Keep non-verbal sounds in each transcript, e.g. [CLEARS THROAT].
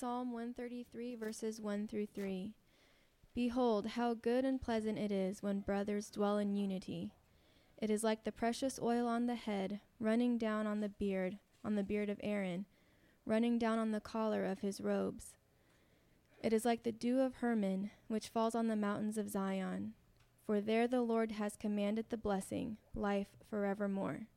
Psalm 133, verses 1 through 3. Behold, how good and pleasant it is when brothers dwell in unity. It is like the precious oil on the head, running down on the beard, on the beard of Aaron, running down on the collar of his robes. It is like the dew of Hermon, which falls on the mountains of Zion. For there the Lord has commanded the blessing, life forevermore.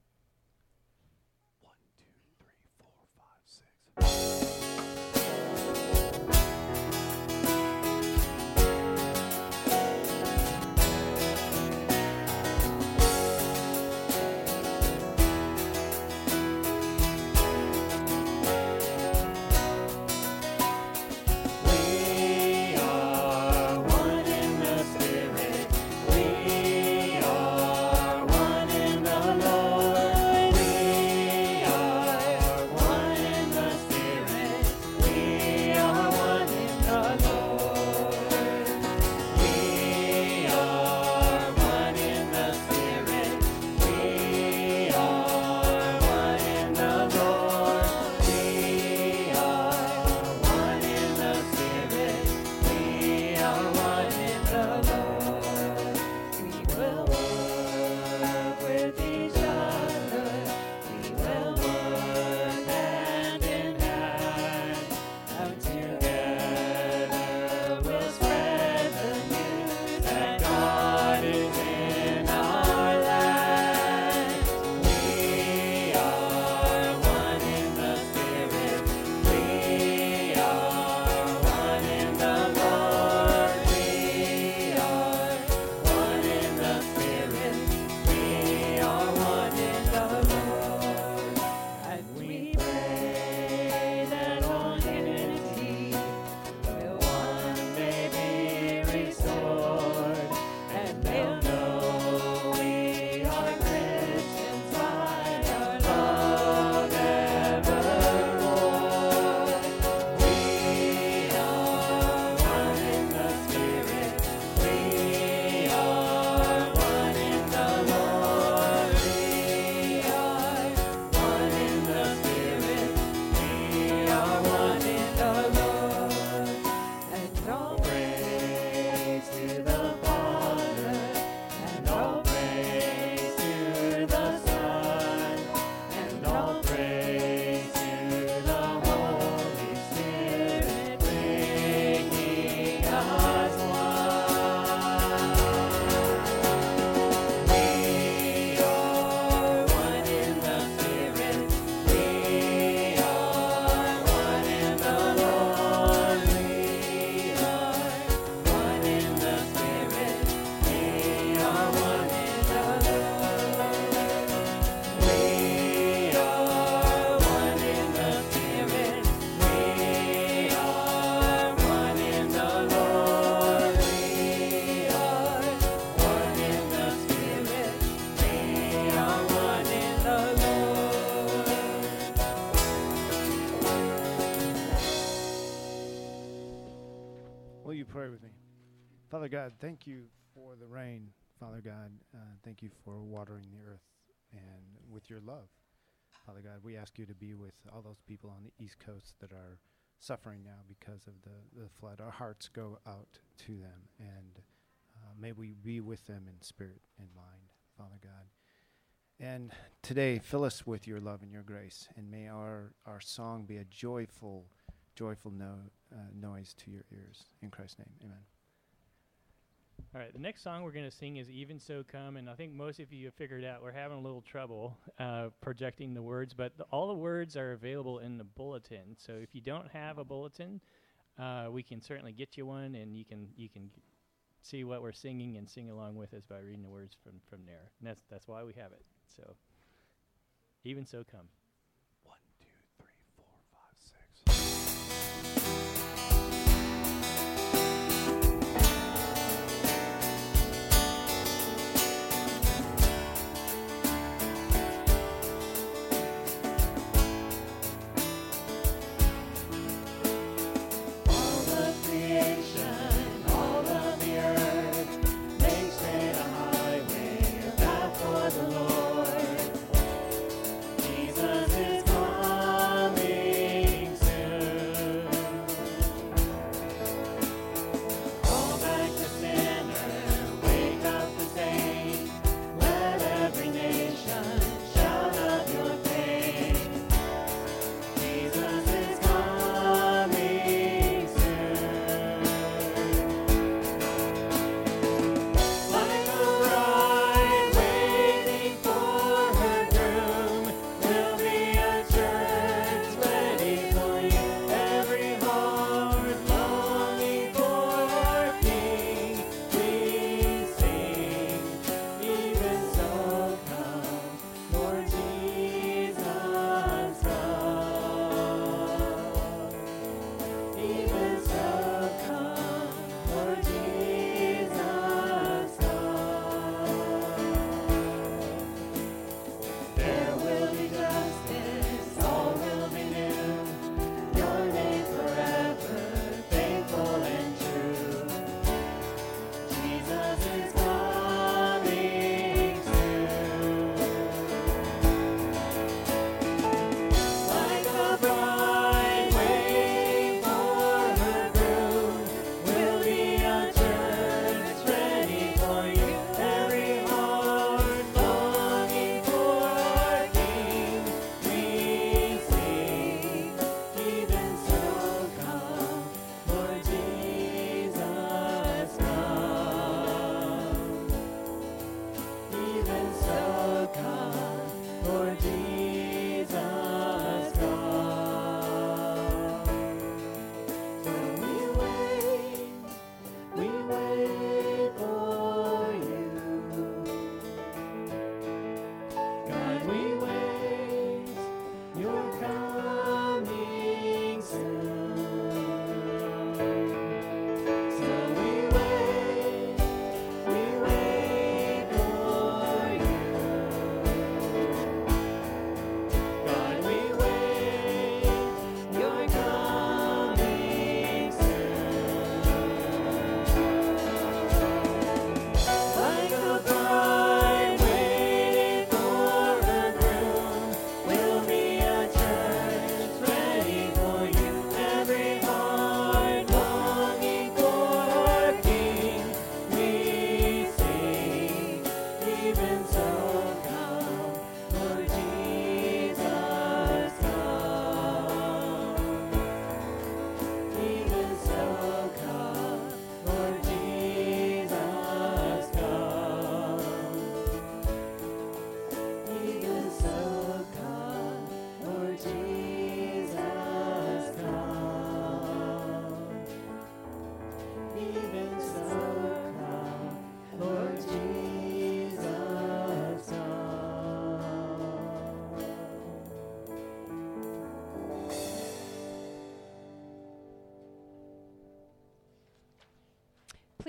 God, thank you for the rain. Father God, uh, thank you for watering the earth and with your love. Father God, we ask you to be with all those people on the East Coast that are suffering now because of the, the flood. Our hearts go out to them, and uh, may we be with them in spirit and mind, Father God. And today, fill us with your love and your grace, and may our, our song be a joyful, joyful no, uh, noise to your ears. In Christ's name, amen. All right, the next song we're going to sing is Even So Come, and I think most of you have figured out we're having a little trouble uh, projecting the words, but the, all the words are available in the bulletin. So if you don't have a bulletin, uh, we can certainly get you one, and you can you can see what we're singing and sing along with us by reading the words from from there. And that's that's why we have it. So Even So Come.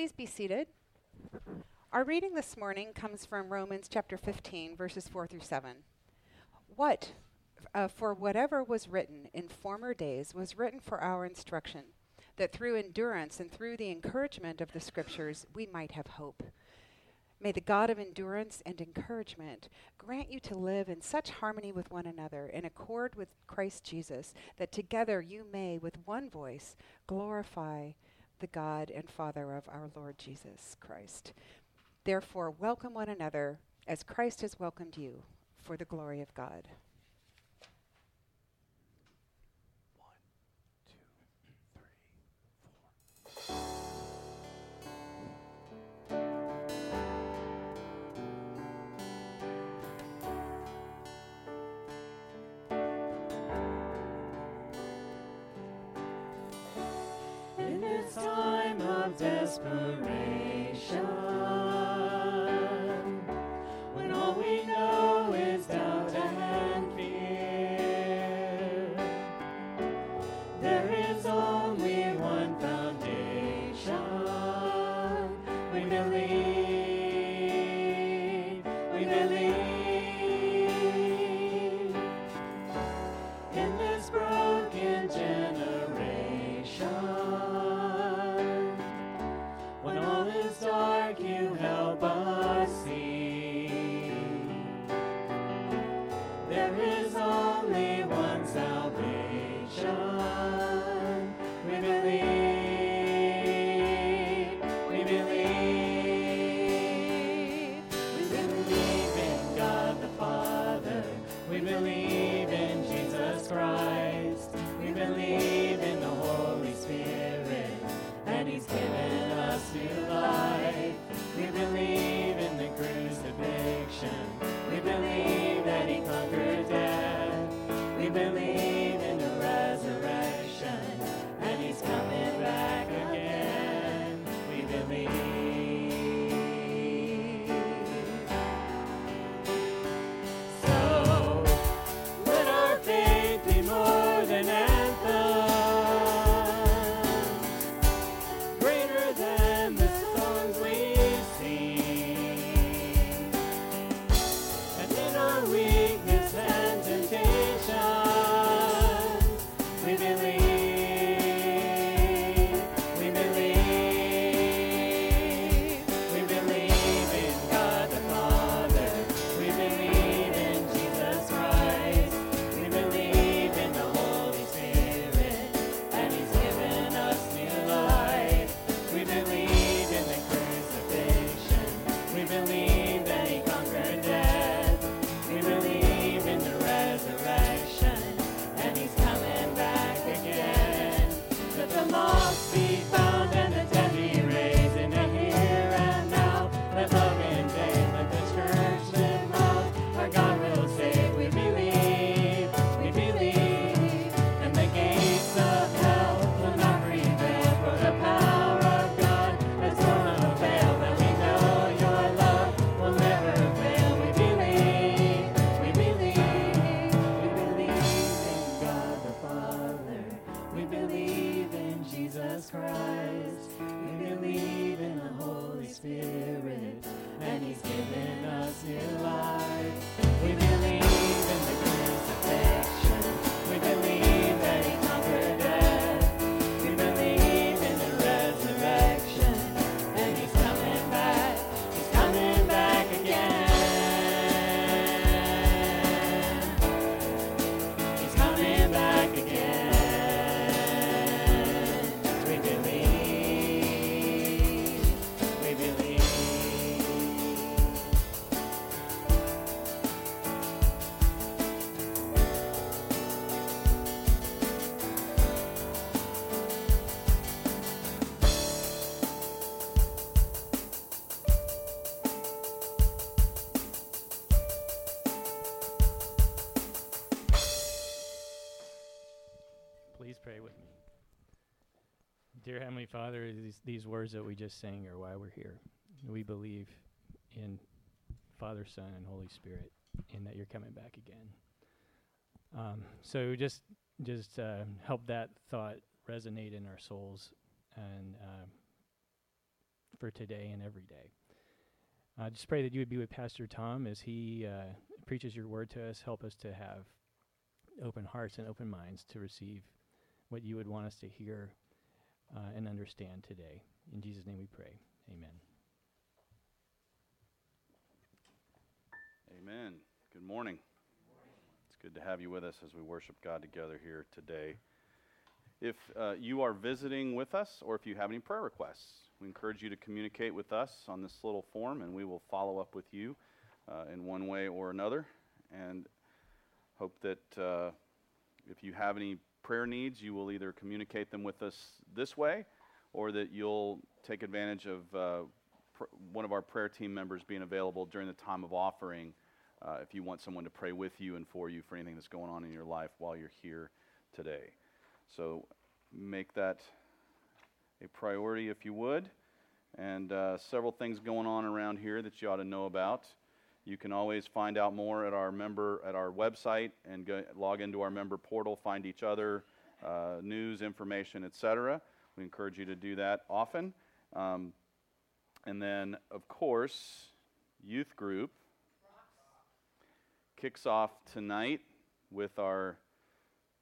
Please be seated. Our reading this morning comes from Romans chapter 15, verses 4 through 7. What, uh, for whatever was written in former days, was written for our instruction, that through endurance and through the encouragement of the Scriptures we might have hope. May the God of endurance and encouragement grant you to live in such harmony with one another, in accord with Christ Jesus, that together you may, with one voice, glorify the God and Father of our Lord Jesus Christ. Therefore, welcome one another as Christ has welcomed you for the glory of God. Desperation, Father, these, these words that we just sang are why we're here. We believe in Father, Son, and Holy Spirit, and that you're coming back again. Um, so just just uh, help that thought resonate in our souls, and uh, for today and every day. I just pray that you would be with Pastor Tom as he uh, preaches your word to us. Help us to have open hearts and open minds to receive what you would want us to hear uh, and understand today. In Jesus' name we pray. Amen. Amen. Good morning. It's good to have you with us as we worship God together here today. If uh, you are visiting with us or if you have any prayer requests, we encourage you to communicate with us on this little form and we will follow up with you uh, in one way or another. And hope that uh, if you have any prayer needs, you will either communicate them with us this way or that you'll take advantage of uh, pr- one of our prayer team members being available during the time of offering uh, if you want someone to pray with you and for you for anything that's going on in your life while you're here today. So make that a priority if you would. And uh, several things going on around here that you ought to know about. You can always find out more at our member at our website and go, log into our member portal, find each other, uh, news, information, etc. We encourage you to do that often. Um, and then, of course, youth group kicks off tonight with our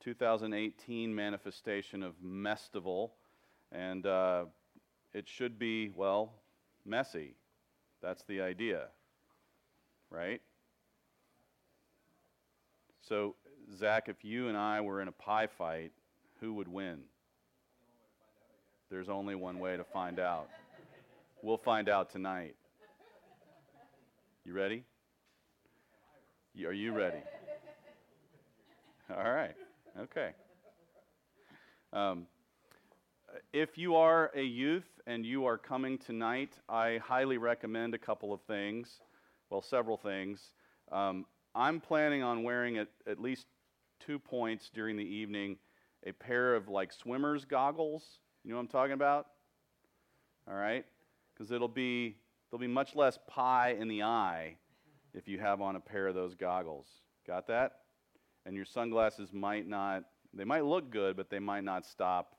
2018 manifestation of Mestival. And uh, it should be, well, messy. That's the idea, right? So, Zach, if you and I were in a pie fight, who would win? There's only one way to find out. We'll find out tonight. You ready? Are you ready? All right. Okay. Um, if you are a youth and you are coming tonight, I highly recommend a couple of things. Well, several things. Um, I'm planning on wearing at, at least two points during the evening a pair of like swimmer's goggles. You know what I'm talking about? All right? Because it'll be, there'll be much less pie in the eye if you have on a pair of those goggles. Got that? And your sunglasses might not, they might look good, but they might not stop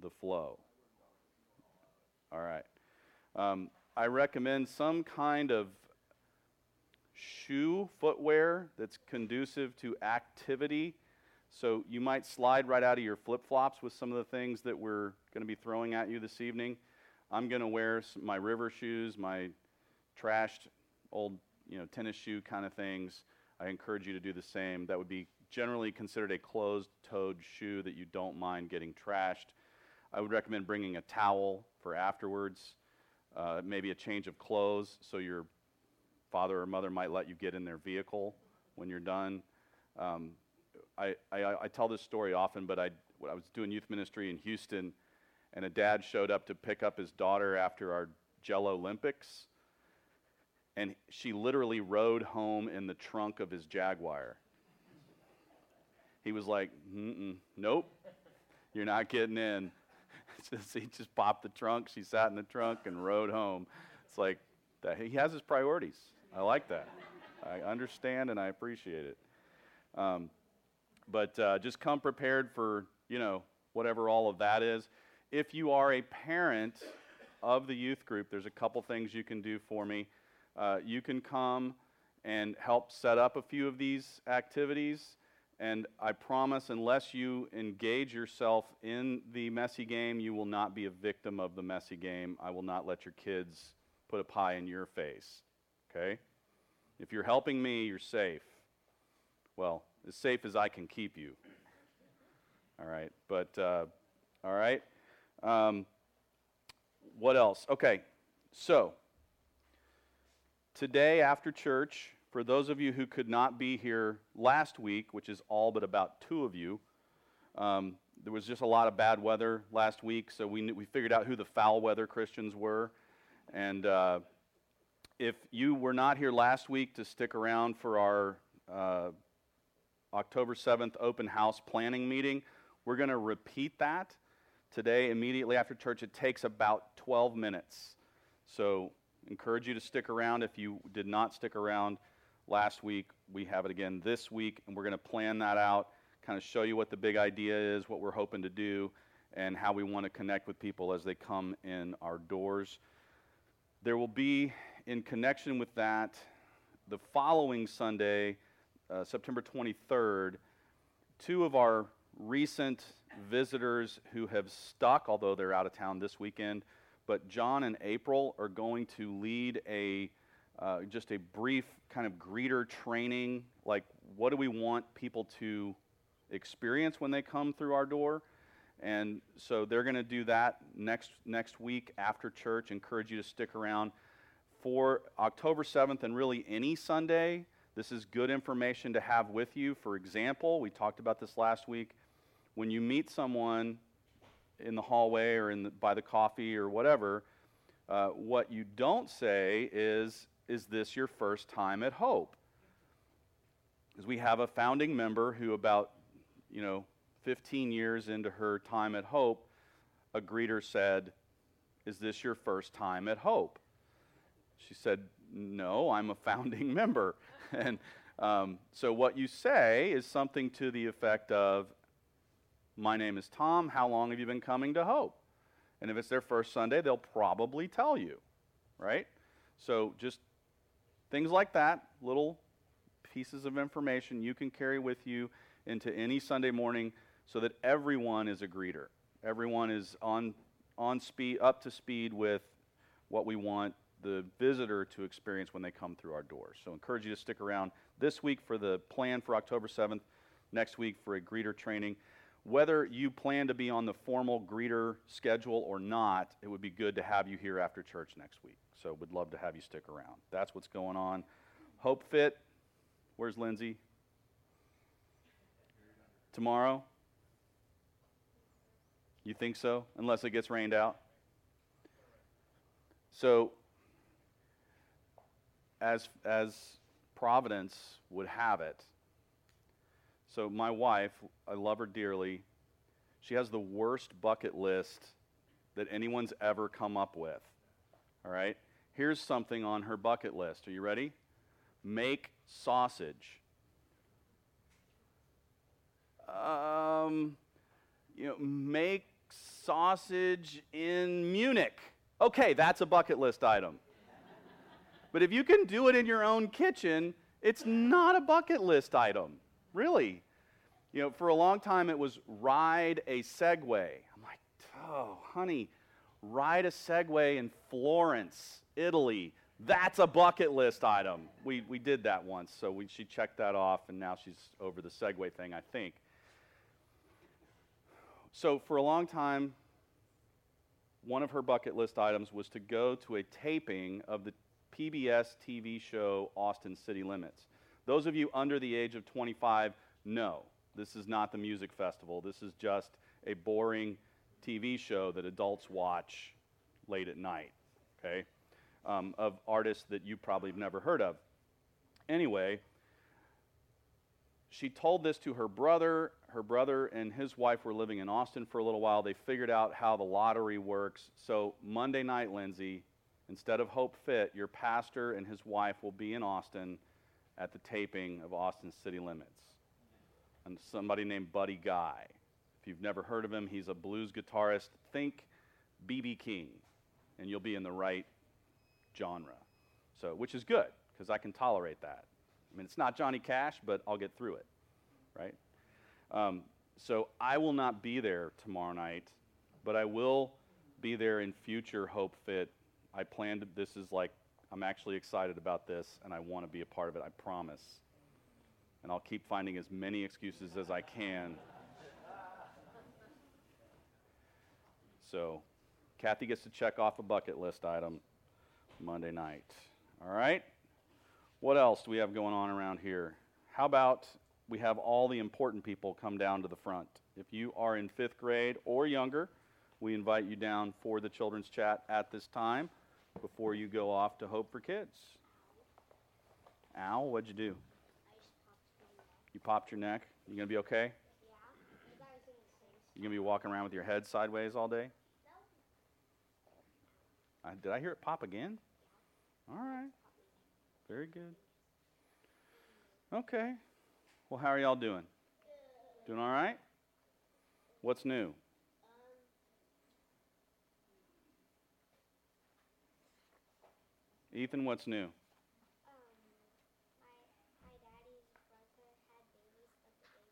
the flow. All right. Um, I recommend some kind of shoe footwear that's conducive to activity. So you might slide right out of your flip flops with some of the things that we're going to be throwing at you this evening. I'm going to wear my river shoes, my trashed old you know tennis shoe kind of things. I encourage you to do the same. That would be generally considered a closed-toed shoe that you don't mind getting trashed. I would recommend bringing a towel for afterwards, uh, maybe a change of clothes so your father or mother might let you get in their vehicle when you're done. Um, I, I, I tell this story often, but I, I was doing youth ministry in Houston, and a dad showed up to pick up his daughter after our Jello Olympics, and she literally rode home in the trunk of his Jaguar. He was like, "Nope, you're not getting in." [LAUGHS] He just popped the trunk. She sat in the trunk and rode home. It's like. He has his priorities. I like that. I understand and I appreciate it. Um, but uh, just come prepared for you know whatever all of that is. If you are a parent of the youth group, there's a couple things you can do for me. Uh, you can come and help set up a few of these activities. And I promise, unless you engage yourself in the messy game, you will not be a victim of the messy game. I will not let your kids put a pie in your face. Okay? If you're helping me, you're safe. Well, as safe as I can keep you. All right. But, uh, all right. Um, what else? Okay. So, today after church, for those of you who could not be here last week, which is all but about two of you, um, there was just a lot of bad weather last week, so we, knew, we figured out who the foul weather Christians were. And uh, if you were not here last week to stick around for our uh, October 7th open house planning meeting, we're going to repeat that today immediately after church. It takes about 12 minutes. So, encourage you to stick around. If you did not stick around last week, we have it again this week, and we're going to plan that out, kind of show you what the big idea is, what we're hoping to do, and how we want to connect with people as they come in our doors. There will be, in connection with that, the following Sunday, uh, September 23rd, two of our recent visitors who have stuck, although they're out of town this weekend, but John and April are going to lead a uh, just a brief kind of greeter training. Like, what do we want people to experience when they come through our door? And so they're going to do that next next week after church. Encourage you to stick around for October 7th and really any Sunday. This is good information to have with you. For example, we talked about this last week. When you meet someone in the hallway or in the, by the coffee or whatever, uh, what you don't say is, Is this your first time at Hope? Because we have a founding member who, about you know, 15 years into her time at Hope, a greeter said, Is this your first time at Hope? She said, No, I'm a founding [LAUGHS] member. [LAUGHS] and um, so what you say is something to the effect of, My name is Tom. How long have you been coming to Hope? And if it's their first Sunday, they'll probably tell you, right? So just things like that, little pieces of information you can carry with you into any Sunday morning so that everyone is a greeter. Everyone is on, on speed, up to speed with what we want the visitor to experience when they come through our doors. So, encourage you to stick around this week for the plan for October 7th, next week for a greeter training. Whether you plan to be on the formal greeter schedule or not, it would be good to have you here after church next week. So, we'd love to have you stick around. That's what's going on. Hope Fit, where's Lindsay? Tomorrow? You think so? Unless it gets rained out? So, as, as Providence would have it, so my wife, I love her dearly. She has the worst bucket list that anyone's ever come up with. All right? Here's something on her bucket list. Are you ready? Make sausage. Um, you know, make sausage in Munich. Okay, that's a bucket list item. But if you can do it in your own kitchen, it's not a bucket list item, really. You know, for a long time it was ride a Segway. I'm like, oh, honey, ride a Segway in Florence, Italy. That's a bucket list item. We, we did that once, so we, she checked that off, and now she's over the Segway thing, I think. So, for a long time, one of her bucket list items was to go to a taping of the PBS TV show Austin City Limits. Those of you under the age of 25 know this is not the music festival. This is just a boring TV show that adults watch late at night, okay, um, of artists that you probably have never heard of. Anyway, she told this to her brother. Her brother and his wife were living in Austin for a little while. They figured out how the lottery works. So, Monday night, Lindsay, instead of Hope Fit, your pastor and his wife will be in Austin at the taping of Austin City Limits. And somebody named Buddy Guy. If you've never heard of him, he's a blues guitarist. Think B.B. King, and you'll be in the right genre. So, which is good, because I can tolerate that. I mean, it's not Johnny Cash, but I'll get through it, right? Um, so I will not be there tomorrow night, but I will be there in future Hope Fit. I planned this is like, I'm actually excited about this, and I want to be a part of it, I promise. And I'll keep finding as many excuses as I can. So, Kathy gets to check off a bucket list item Monday night. All right? What else do we have going on around here? How about we have all the important people come down to the front? If you are in fifth grade or younger, we invite you down for the children's chat at this time before you go off to Hope for Kids. Al, what'd you do? You popped your neck? You gonna be okay? Yeah. You gonna be walking around with your head sideways all day? Uh, did I hear it pop again? All right. Very good. Okay. Well, how are y'all doing? Doing all right? What's new? Ethan, what's new? Um,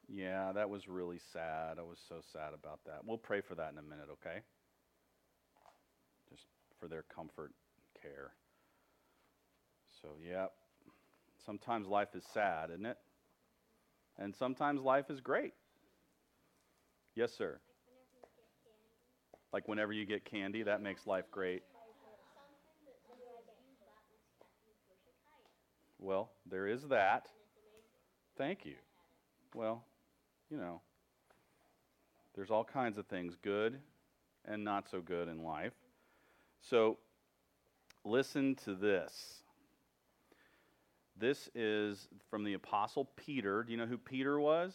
yeah, that was really sad. I was so sad about that. We'll pray for that in a minute, okay? Just for their comfort and care. So, yeah. Sometimes life is sad, isn't it? And sometimes life is great. Yes, sir. Like whenever you get candy, that makes life great. Well, there is that. Thank you. Well, you know, there's all kinds of things, good and not so good in life. So, listen to this. This is from the Apostle Peter. Do you know who Peter was?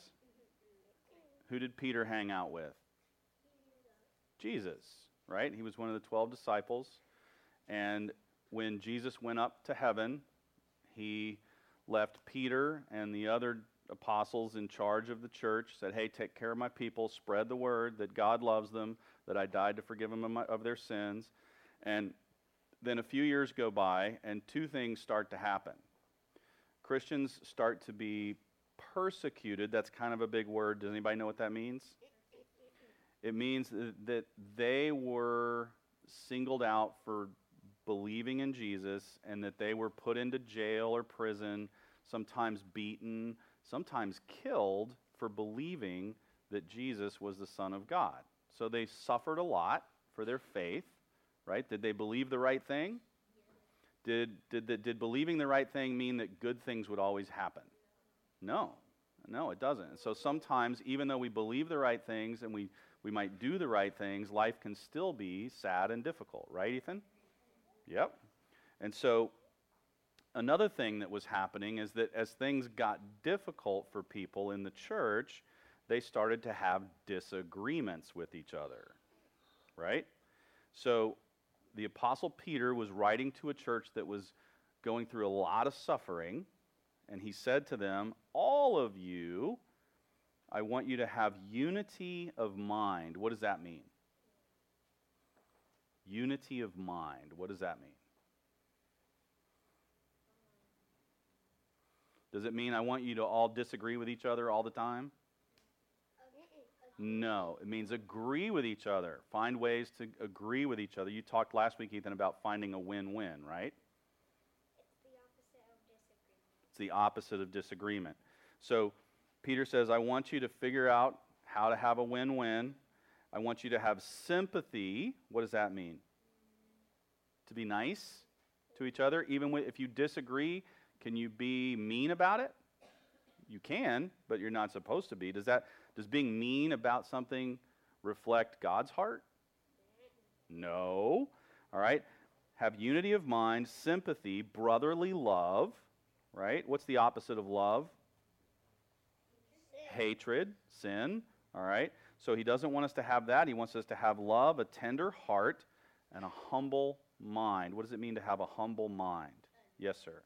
Who did Peter hang out with? Jesus, right? He was one of the 12 disciples. And when Jesus went up to heaven, he left Peter and the other apostles in charge of the church, said, Hey, take care of my people, spread the word that God loves them, that I died to forgive them of, my, of their sins. And then a few years go by, and two things start to happen. Christians start to be persecuted. That's kind of a big word. Does anybody know what that means? It means that they were singled out for believing in Jesus and that they were put into jail or prison, sometimes beaten, sometimes killed for believing that Jesus was the Son of God. So they suffered a lot for their faith, right? Did they believe the right thing? Did, did, did, did believing the right thing mean that good things would always happen? No. No, it doesn't. So sometimes, even though we believe the right things and we, we might do the right things, life can still be sad and difficult, right, Ethan? Yep. And so, another thing that was happening is that as things got difficult for people in the church, they started to have disagreements with each other, right? So, the Apostle Peter was writing to a church that was going through a lot of suffering, and he said to them, All of you, I want you to have unity of mind. What does that mean? Unity of mind. What does that mean? Does it mean I want you to all disagree with each other all the time? No, it means agree with each other. Find ways to agree with each other. You talked last week, Ethan, about finding a win win, right? It's the opposite of disagreement. So Peter says, I want you to figure out how to have a win win. I want you to have sympathy. What does that mean? To be nice to each other. Even if you disagree, can you be mean about it? You can, but you're not supposed to be. Does that does being mean about something reflect God's heart? No. All right. Have unity of mind, sympathy, brotherly love, right? What's the opposite of love? Sin. Hatred, sin, all right? So he doesn't want us to have that. He wants us to have love, a tender heart, and a humble mind. What does it mean to have a humble mind? Yes, sir.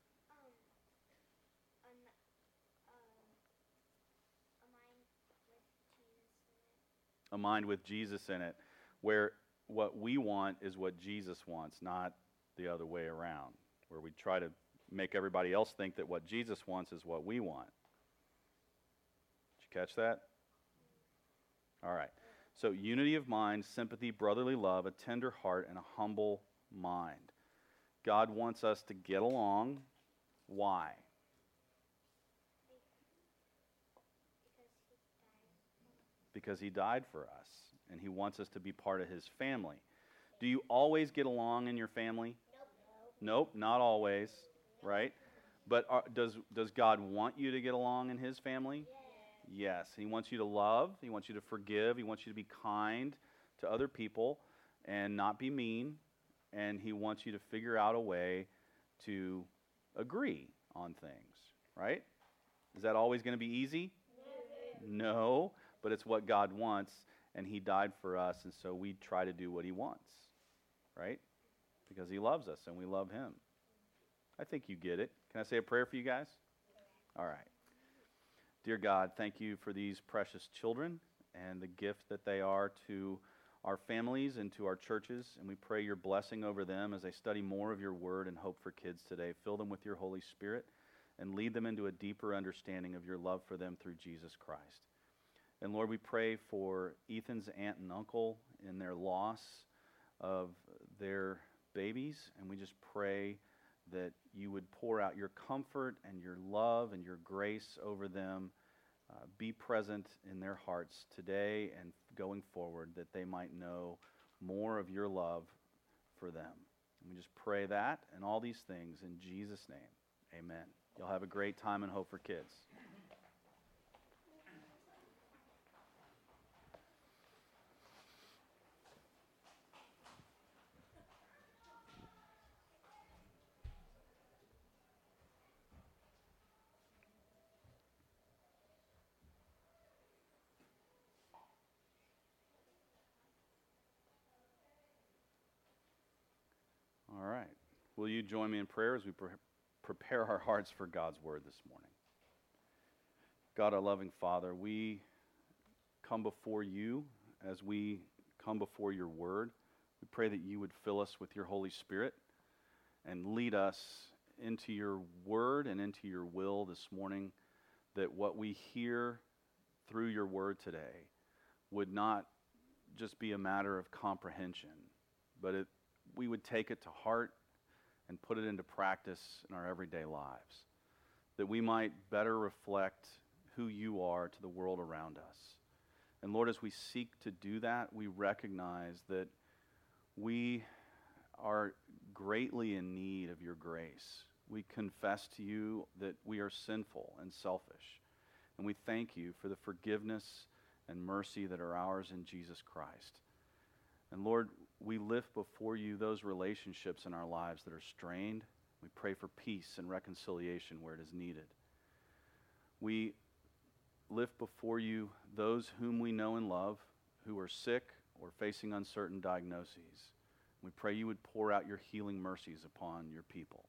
a mind with Jesus in it, where what we want is what Jesus wants, not the other way around, where we try to make everybody else think that what Jesus wants is what we want. Did you catch that? All right. So, unity of mind, sympathy, brotherly love, a tender heart, and a humble mind. God wants us to get along. Why? because he died for us and he wants us to be part of his family. Do you always get along in your family? Nope, nope not always, right? But are, does, does God want you to get along in his family? Yes. Yes. He wants you to love, he wants you to forgive, he wants you to be kind to other people and not be mean, and he wants you to figure out a way to agree on things, right? Is that always going to be easy? No but it's what God wants, and He died for us, and so we try to do what He wants, right? Because He loves us and we love Him. I think you get it. Can I say a prayer for you guys? All right. Dear God, thank you for these precious children and the gift that they are to our families and to our churches, and we pray your blessing over them as they study more of your word and hope for kids today. Fill them with your Holy Spirit and lead them into a deeper understanding of your love for them through Jesus Christ. And Lord, we pray for Ethan's aunt and uncle in their loss of their babies, and we just pray that you would pour out your comfort and your love and your grace over them. Uh, be present in their hearts today and going forward that they might know more of your love for them. And we just pray that and all these things in Jesus' name. Amen. You'll have a great time and hope for kids. All right. Will you join me in prayer as we pre- prepare our hearts for God's word this morning? God, our loving Father, we come before you as we come before your word. We pray that you would fill us with your Holy Spirit and lead us into your word and into your will this morning, that what we hear through your word today would not just be a matter of comprehension, but it, we would take it to heart and put it into practice in our everyday lives, that we might better reflect who you are to the world around us. And Lord, as we seek to do that, we recognize that we are greatly in need of your grace. We confess to you that we are sinful and selfish. And we thank you for the forgiveness and mercy that are ours in Jesus Christ. And Lord, we lift before you those relationships in our lives that are strained. We pray for peace and reconciliation where it is needed. We lift before you those whom we know and love who are sick or facing uncertain diagnoses. We pray you would pour out your healing mercies upon your people.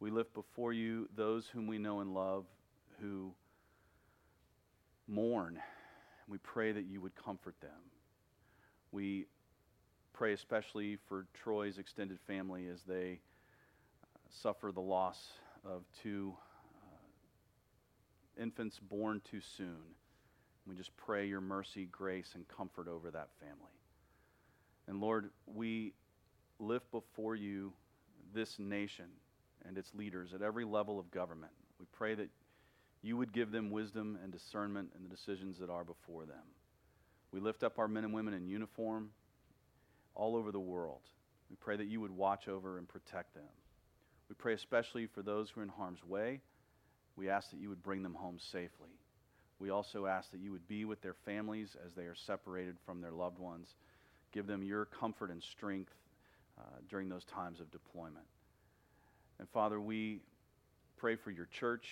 We lift before you those whom we know and love who mourn. We pray that you would comfort them. We pray especially for Troy's extended family as they uh, suffer the loss of two uh, infants born too soon. We just pray your mercy, grace, and comfort over that family. And Lord, we lift before you this nation and its leaders at every level of government. We pray that you would give them wisdom and discernment in the decisions that are before them. We lift up our men and women in uniform all over the world. We pray that you would watch over and protect them. We pray especially for those who are in harm's way. We ask that you would bring them home safely. We also ask that you would be with their families as they are separated from their loved ones. Give them your comfort and strength uh, during those times of deployment. And Father, we pray for your church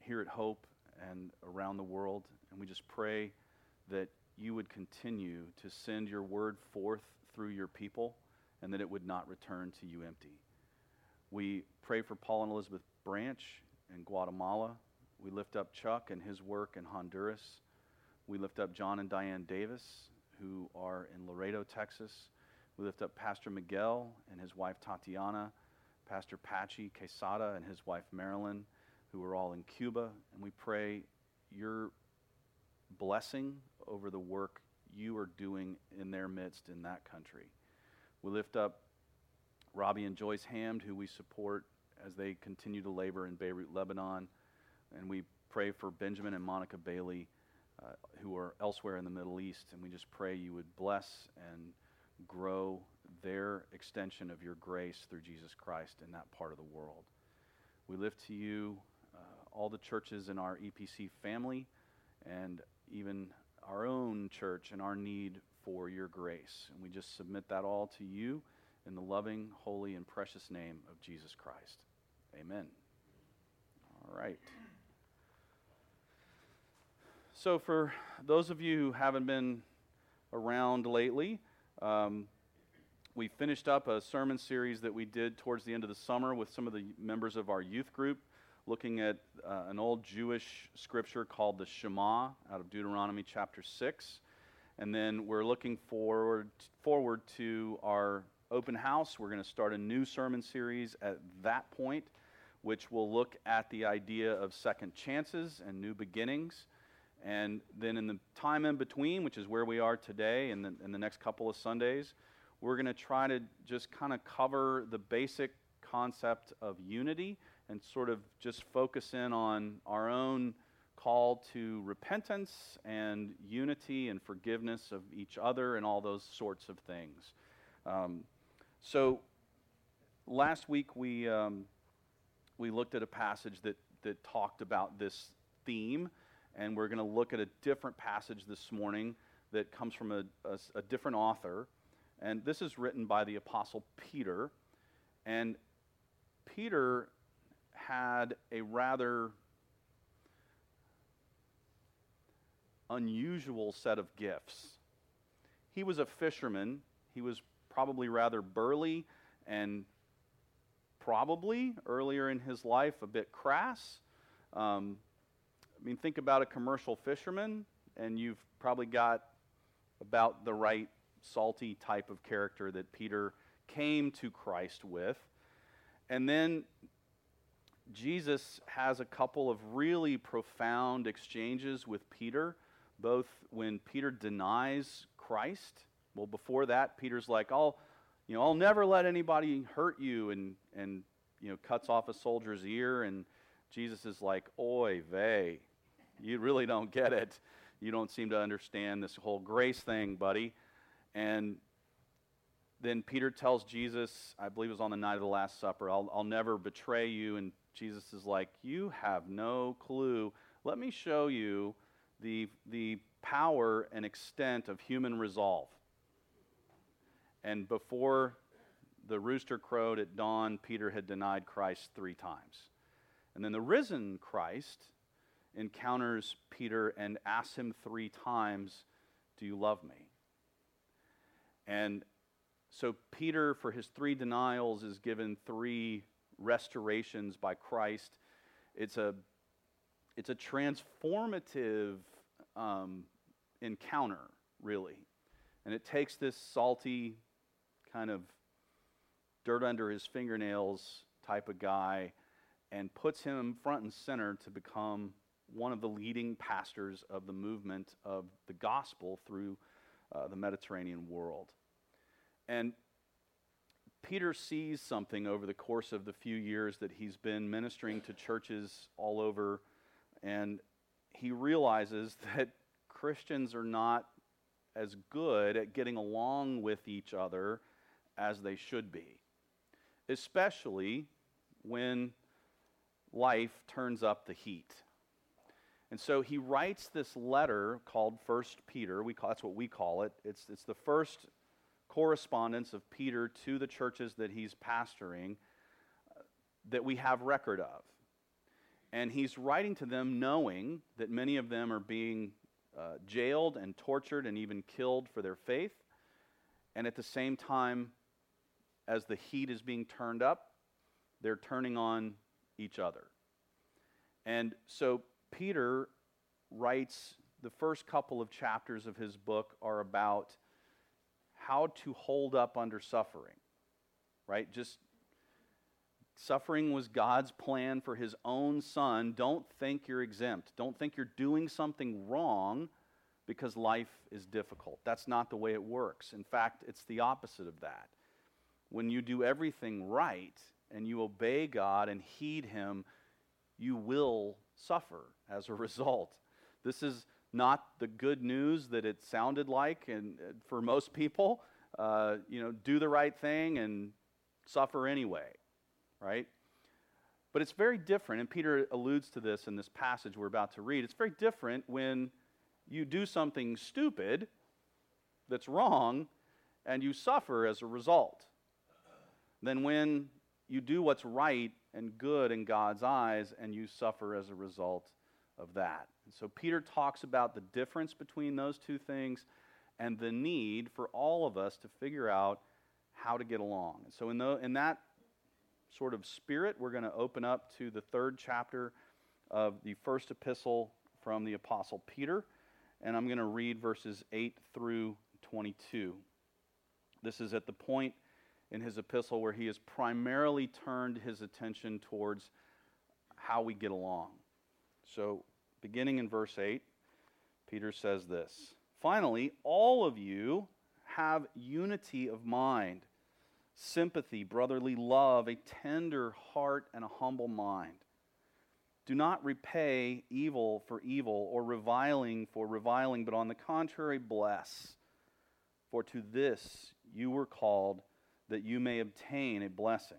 here at Hope and around the world. And we just pray that you would continue to send your word forth through your people and that it would not return to you empty. We pray for Paul and Elizabeth Branch in Guatemala. We lift up Chuck and his work in Honduras. We lift up John and Diane Davis, who are in Laredo, Texas. We lift up Pastor Miguel and his wife Tatiana, Pastor Patchy Quesada and his wife Marilyn, who are all in Cuba. And we pray your blessing over the work you are doing in their midst in that country. We lift up Robbie and Joyce Hamd, who we support as they continue to labor in Beirut, Lebanon. And we pray for Benjamin and Monica Bailey, uh, who are elsewhere in the Middle East. And we just pray you would bless and grow their extension of your grace through Jesus Christ in that part of the world. We lift to you uh, all the churches in our EPC family and even our own church and our need for your grace. And we just submit that all to you in the loving, holy, and precious name of Jesus Christ. Amen. All right. So, for those of you who haven't been around lately, um, we finished up a sermon series that we did towards the end of the summer with some of the members of our youth group looking at uh, an old Jewish scripture called the Shema out of Deuteronomy chapter 6. And then we're looking forward forward to our open house. We're going to start a new sermon series at that point, which will look at the idea of second chances and new beginnings. And then in the time in between, which is where we are today and the, in the next couple of Sundays, we're going to try to just kind of cover the basic concept of unity and sort of just focus in on our own call to repentance and unity and forgiveness of each other and all those sorts of things. Um, so last week we, um, we looked at a passage that, that talked about this theme, and we're going to look at a different passage this morning that comes from a, a, a different author. And this is written by the Apostle Peter. And Peter had a rather unusual set of gifts. He was a fisherman. He was probably rather burly and probably earlier in his life a bit crass. Um, I mean, think about a commercial fisherman, and you've probably got about the right salty type of character that Peter came to Christ with. And then Jesus has a couple of really profound exchanges with Peter, both when Peter denies Christ. Well, before that, Peter's like, I'll, you know, I'll never let anybody hurt you, and, and you know, cuts off a soldier's ear. And Jesus is like, Oy vey, you really don't get it. You don't seem to understand this whole grace thing, buddy. And then Peter tells Jesus, I believe it was on the night of the Last Supper, I'll, I'll never betray you. And Jesus is like, You have no clue. Let me show you the, the power and extent of human resolve. And before the rooster crowed at dawn, Peter had denied Christ three times. And then the risen Christ encounters Peter and asks him three times, Do you love me? And so Peter, for his three denials, is given three restorations by Christ. It's a, it's a transformative um, encounter, really. And it takes this salty, kind of dirt under his fingernails type of guy and puts him front and center to become one of the leading pastors of the movement of the gospel through uh, the Mediterranean world. And Peter sees something over the course of the few years that he's been ministering to churches all over, and he realizes [LAUGHS] that Christians are not as good at getting along with each other as they should be, especially when life turns up the heat. And so he writes this letter called First Peter. We call, that's what we call it. It's, it's the first correspondence of Peter to the churches that he's pastoring uh, that we have record of. And he's writing to them knowing that many of them are being uh, jailed and tortured and even killed for their faith. And at the same time, as the heat is being turned up, they're turning on each other. And so Peter writes the first couple of chapters of his book are about how to hold up under suffering, right? Just suffering was God's plan for his own son. Don't think you're exempt. Don't think you're doing something wrong because life is difficult. That's not the way it works. In fact, it's the opposite of that. When you do everything right and you obey God and heed him, you will suffer as a [LAUGHS] result. This is not the good news that it sounded like and uh, for most people. Uh, you know, do the right thing and suffer anyway, right? But it's very different, and Peter alludes to this in this passage we're about to read. It's very different when you do something stupid that's wrong and you suffer as a result than when you do what's right and good in God's eyes and you suffer as a result of that. And so Peter talks about the difference between those two things and the need for all of us to figure out how to get along. And so in, the, in that sort of spirit, we're going to open up to the third chapter of the first epistle from the Apostle Peter. and I'm going to read verses 8 through 22. This is at the point in his epistle where he has primarily turned his attention towards how we get along. So, beginning in verse 8, Peter says this Finally, all of you have unity of mind, sympathy, brotherly love, a tender heart, and a humble mind. Do not repay evil for evil or reviling for reviling, but on the contrary, bless. For to this you were called, that you may obtain a blessing.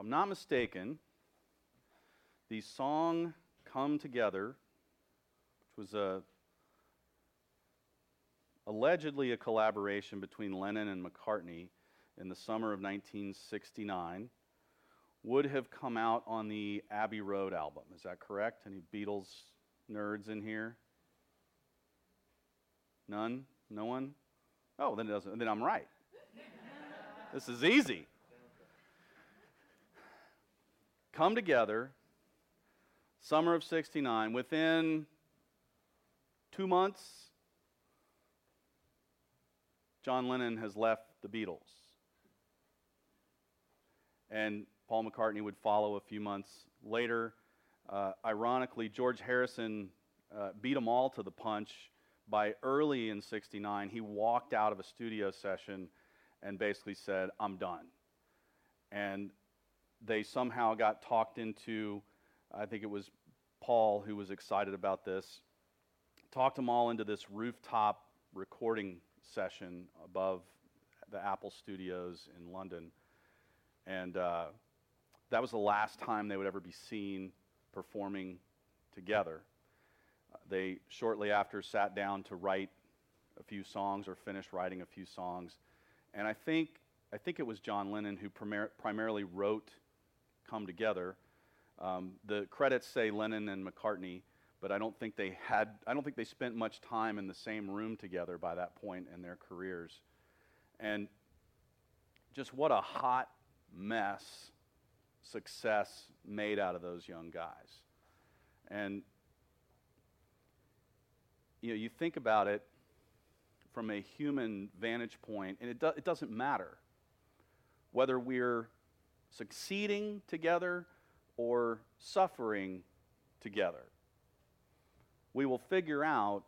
I'm not mistaken, the song Come Together, which was a allegedly a collaboration between Lennon and McCartney in the summer of 1969, would have come out on the Abbey Road album. Is that correct? Any Beatles nerds in here? None? No one? Oh, then it doesn't. Then I'm right. this is easy. Come together, summer of 69, within two months, John Lennon has left the Beatles. And Paul McCartney would follow a few months later. Uh, ironically, George Harrison uh, beat them all to the punch. By early in 69, he walked out of a studio session and basically said, I'm done. And they somehow got talked into, I think it was Paul who was excited about this, talked them all into this rooftop recording session above the Apple studios in London. And uh, that was the last time they would ever be seen performing together. They shortly after sat down to write a few songs or finish writing a few songs. And I think, I think it was John Lennon who primar- primarily wrote Come Together. Um, the credits say Lennon and McCartney, but I don't think they had I don't think they spent much time in the same room together by that point in their careers. And just what a hot mess success made out of those young guys. And you know, you think about it from a human vantage point, and it, do, it doesn't matter whether we're succeeding together or suffering together we will figure out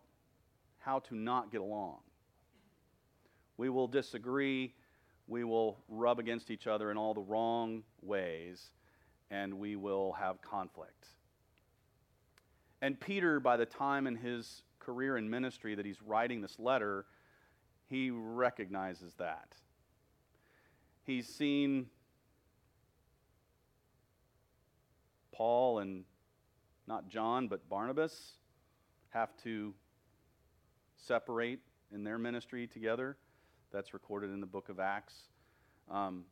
how to not get along. We will disagree. We will rub against each other in all the wrong ways, and we will have conflict. And Peter, by the time in his career in ministry that he's writing this letter, he recognizes that. He's seen Paul and not John, but Barnabas have to separate in their ministry together. That's recorded in the book of Acts. Um,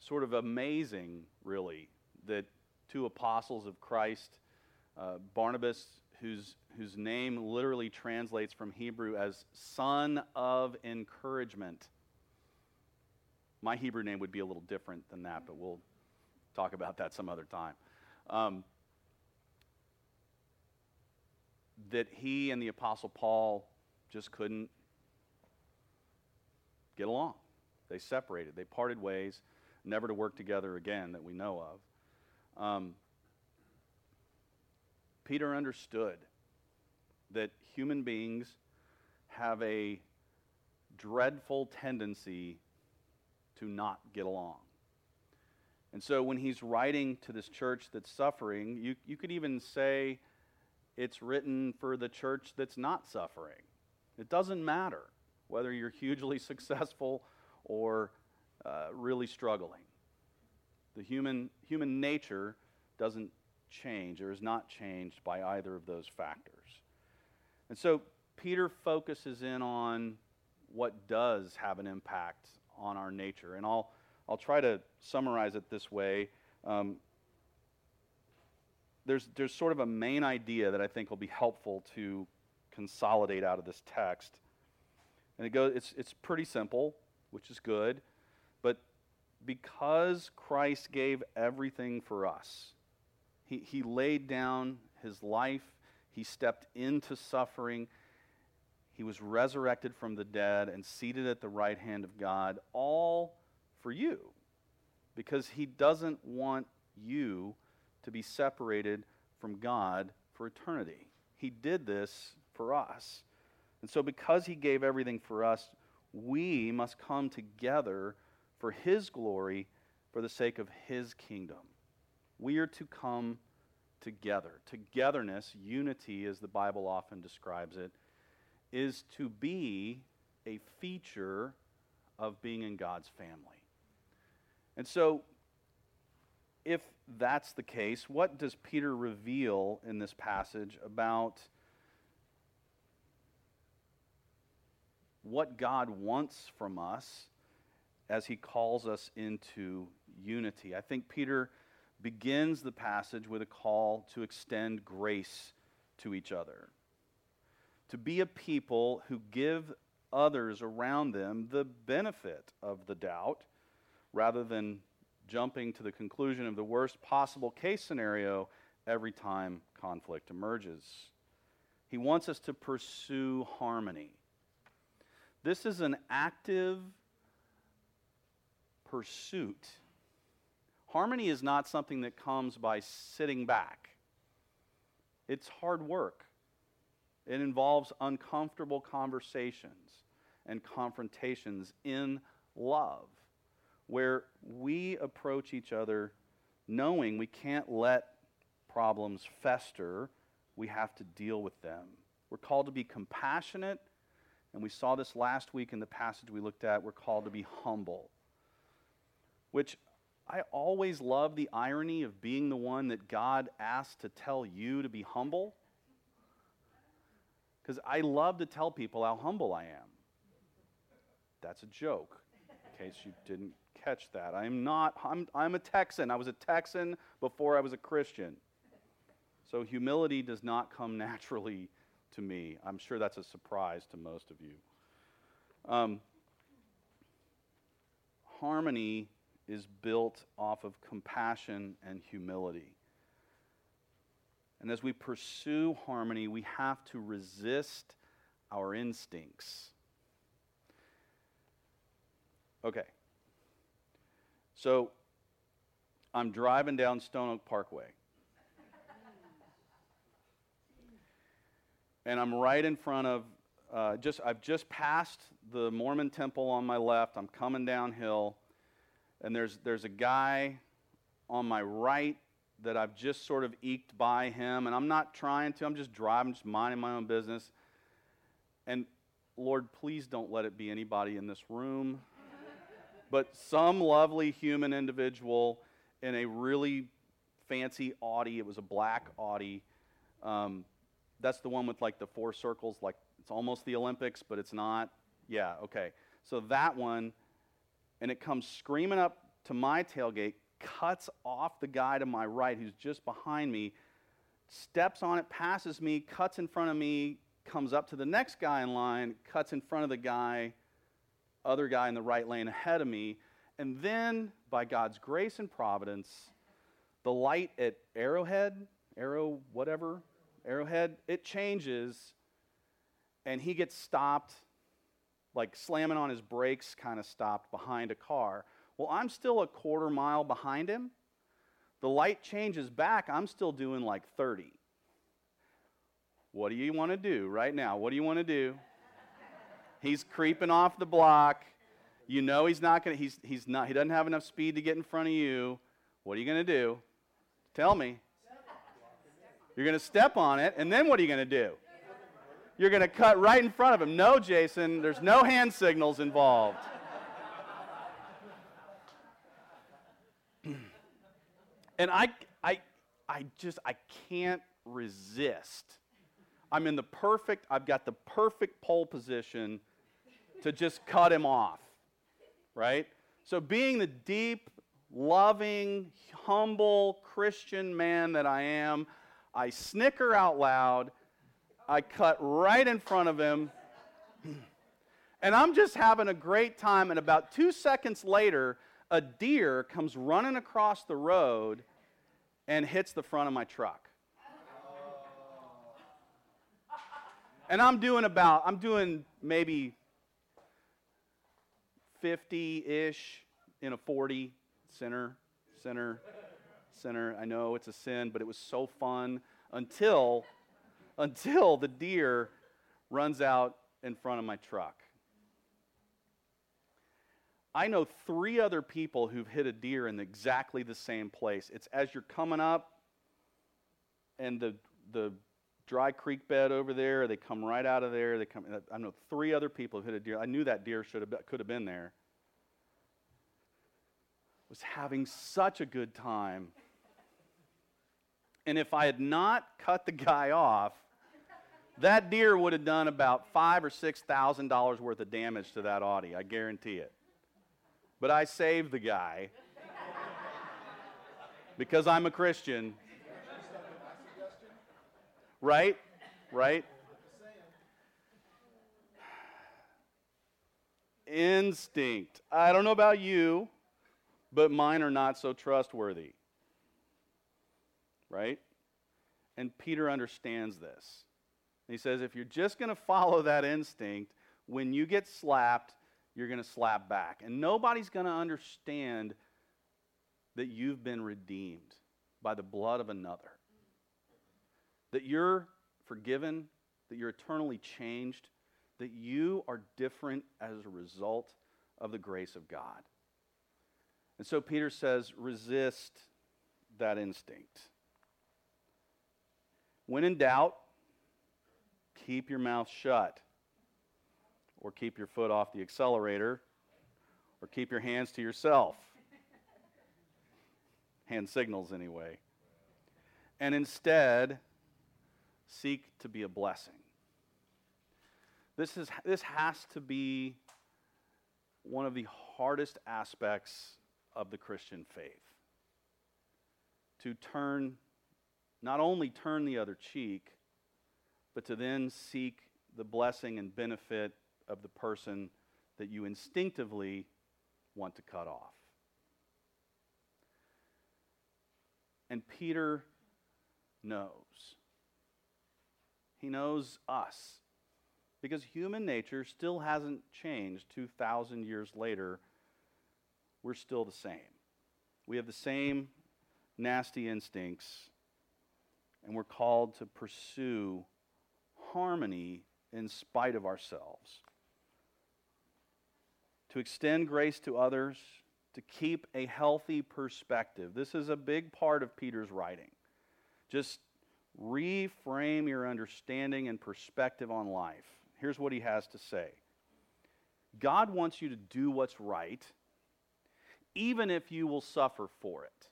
sort of amazing, really, that two apostles of Christ, uh, Barnabas, whose, whose name literally translates from Hebrew as son of encouragement. My Hebrew name would be a little different than that, but we'll talk about that some other time. Um, that he and the Apostle Paul just couldn't get along. They separated, they parted ways, never to work together again that we know of. Um, Peter understood that human beings have a dreadful tendency to not get along. And so when he's writing to this church that's suffering, you, you could even say it's written for the church that's not suffering. It doesn't matter whether you're hugely [LAUGHS] successful or uh, really struggling. The human, human nature doesn't change or is not changed by either of those factors. And so Peter focuses in on what does have an impact on our nature. And I'll, I'll try to summarize it this way. Um, there's, there's sort of a main idea that I think will be helpful to consolidate out of this text. And it goes, it's, it's pretty simple, which is good. But because Christ gave everything for us, he, he laid down his life, he stepped into suffering, he was resurrected from the dead and seated at the right hand of God, all for you. Because he doesn't want you to be separated from God for eternity. He did this for us. And so, because He gave everything for us, we must come together for His glory for the sake of His kingdom. We are to come together. Togetherness, unity, as the Bible often describes it, is to be a feature of being in God's family. And so, if that's the case, what does Peter reveal in this passage about what God wants from us as he calls us into unity? I think Peter begins the passage with a call to extend grace to each other, to be a people who give others around them the benefit of the doubt rather than jumping to the conclusion of the worst possible case scenario every time conflict emerges. He wants us to pursue harmony. This is an active pursuit. Harmony is not something that comes by sitting back, it's hard work. It involves uncomfortable conversations and confrontations in love where we approach each other knowing we can't let problems fester, we have to deal with them. We're called to be compassionate, and we saw this last week in the passage we looked at. We're called to be humble, which I always love the irony of being the one that God asked to tell you to be humble. Because I love to tell people how humble I am. That's a joke, in case you didn't catch that. I'm not, I'm, I'm a Texan. I was a Texan before I was a Christian. So humility does not come [LAUGHS] naturally to me. I'm sure that's a surprise to most of you. Um, harmony is built off of compassion and humility. And as we pursue harmony, we have to resist our instincts. Okay, so I'm driving down Stone Oak Parkway. and I'm right in front of uh, just I've just passed the Mormon temple on my left. I'm coming downhill, and there's there's a guy on my right that I've just sort of eked by him, and I'm not trying to. I'm just driving, just minding my own business. And Lord, please don't let it be anybody in this room, but some lovely human individual in a really fancy Audi. It was a black Audi. Um, that's the one with like the four circles, like it's almost the Olympics, but it's not. Yeah, okay. So that one, and it comes screaming up to my tailgate, cuts off the guy to my right who's just behind me, steps on it, passes me, cuts in front of me, comes up to the next guy in line, cuts in front of the guy, other guy in the right lane ahead of me, and then by God's grace and providence, the light at Arrowhead, Arrow whatever, Arrowhead, it changes and he gets stopped like slamming on his brakes kind of stopped behind a car. Well, I'm still a quarter mile behind him. The light changes back, I'm still doing like 30. What do you want to do right now? What do you want to do? He's creeping off the block. You know he's not going to he's he's not he doesn't have enough speed to get in front of you. What are you going to do? Tell me. You're going to step on it and then what are you going to do? You're going to cut right in front of him. No, Jason, there's no hand signals involved. [CLEARS THROAT] and I I I just I can't resist. I'm in the perfect I've got the perfect pole position to just cut him off. Right? So being the deep, loving, humble Christian man that I am, I snicker out loud. I cut right in front of him. [CLEARS THROAT] And I'm just having a great time. And about two seconds later, a deer comes running across the road and hits the front of my truck. And I'm doing about, I'm doing maybe 50 ish in a 40 center, center, center. I know it's a sin, but it was so fun until, until the deer runs out in front of my truck. I know three other people who've hit a deer in exactly the same place. It's as you're coming up, and the the dry creek bed over there. They come right out of there. They come. I know three other people who hit a deer. I knew that deer should have could have been there. Was having such a good time. And if I had not cut the guy off, that deer would have done about five or six thousand dollars worth of damage to that Audi. I guarantee it. But I saved the guy because I'm a Christian. Right? Right? Instinct. I don't know about you, but mine are not so trustworthy. Right? And Peter understands this. He says, if you're just going to follow that instinct, when you get slapped, you're going to slap back. And nobody's going to understand that you've been redeemed by the blood of another. That you're forgiven, that you're eternally changed, that you are different as a result of the grace of God. And so Peter says, resist that instinct. When in doubt, keep your mouth shut or keep your foot off the accelerator, or keep your hands to yourself. Hand signals, anyway. And instead, seek to be a blessing. This, is, this has to be one of the hardest aspects of the Christian faith. To turn, not only turn the other cheek, but to then seek the blessing and benefit of the person that you instinctively want to cut off. And Peter knows. He knows us. Because human nature still hasn't changed 2,000 years later. We're still the same. We have the same nasty instincts, and we're called to pursue harmony in spite of ourselves to extend grace to others, to keep a healthy perspective. This is a big part of Peter's writing. Just reframe your understanding and perspective on life. Here's what he has to say God wants you to do what's right, even if you will suffer for it.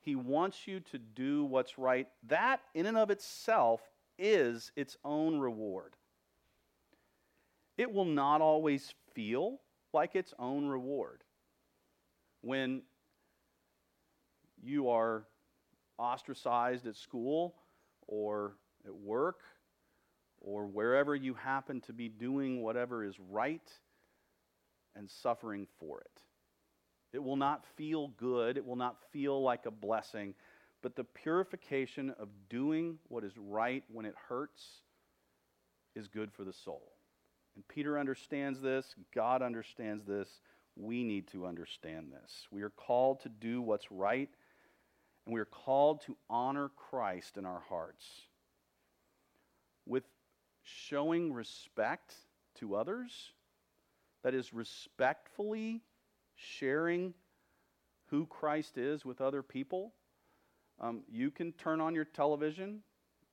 He wants you to do what's right. That, in and of itself, is its own reward. It will not always feel like its own reward. When you are ostracized at school or at work or wherever you happen to be doing whatever is right and suffering for it. It will not feel good, it will not feel like a blessing, but the purification of doing what is right when it hurts is good for the soul. And Peter understands this, God understands this, we need to understand this. We are called to do what's right and we are called to honor Christ in our hearts with showing respect to others, that is, respectfully sharing who Christ is with other people. Um, you can turn on your television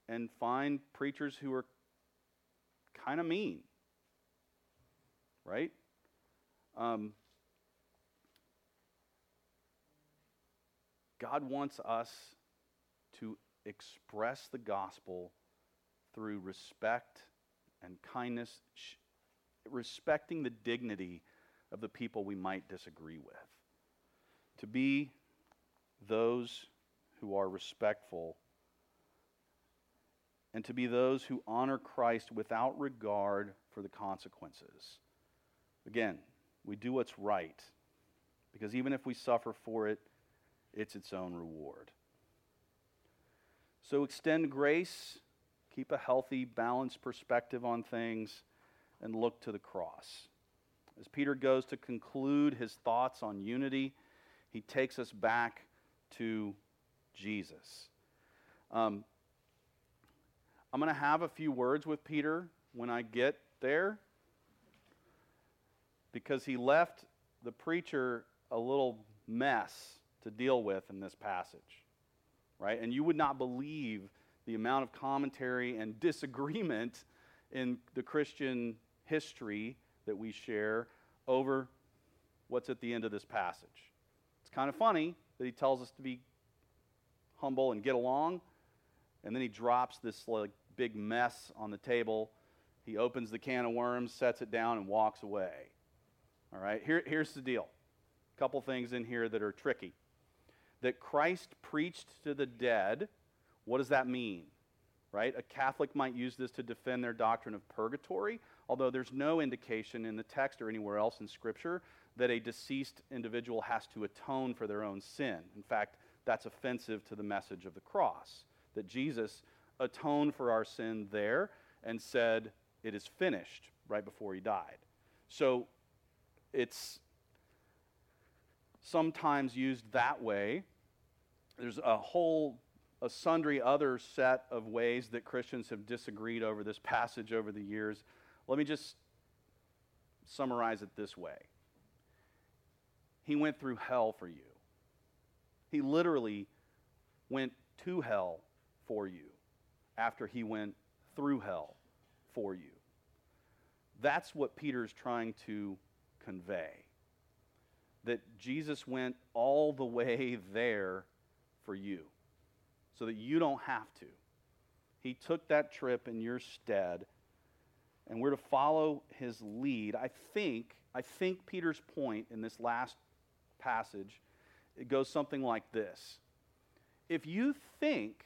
and find preachers who are kind of mean, right? Um, God wants us to express the gospel through respect and kindness, respecting the dignity of the people we might disagree with. To be those who are respectful and to be those who honor Christ without regard for the consequences. Again, we do what's right because even if we suffer for it, it's its own reward. So extend grace, keep a healthy, balanced perspective on things, and look to the cross. As Peter goes to conclude his thoughts on unity, he takes us back to Jesus. Um, I'm going to have a few words with Peter when I get there because he left the preacher a little mess to deal with in this passage, right? And you would not believe the amount of commentary and [LAUGHS] disagreement in the Christian history that we share over what's at the end of this passage. It's kind of funny that he tells us to be humble and get along, and then he drops this like big mess on the table. He opens the can of worms, sets it down, and walks away. All right, Here, here's the deal. A couple things in here that are tricky. That Christ preached to the dead, what does that mean? Right? A Catholic might use this to defend their doctrine of purgatory, although there's no indication in the text or anywhere else in Scripture that a deceased individual has to atone for their own sin. In fact, that's offensive to the message of the cross. That Jesus atoned for our sin there and said, It is finished, right before he died. So it's sometimes used that way. There's a whole, a sundry other set of ways that Christians have disagreed over this passage over the years. Let me just summarize it this way He went through hell for you, He literally went to hell for you after He went through hell for you. That's what Peter's trying to convey. That Jesus went all the way there for you so that you don't have to. He took that trip in your stead, and we're to follow his lead. I think, I think Peter's point in this last passage, it goes something like this. If you think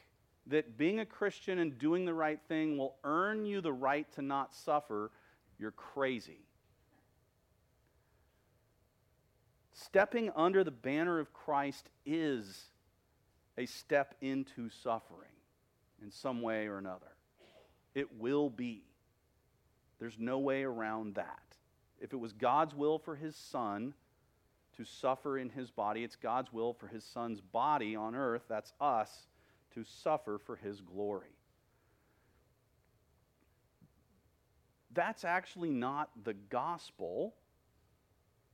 that being a Christian and doing the right thing will earn you the right to not suffer, you're crazy. Stepping under the banner of Christ is a step into suffering in some way or another. It will be. There's no way around that. If it was God's will for his son to suffer in his body, it's God's will for his son's body on earth, that's us, to suffer for his glory. That's actually not the gospel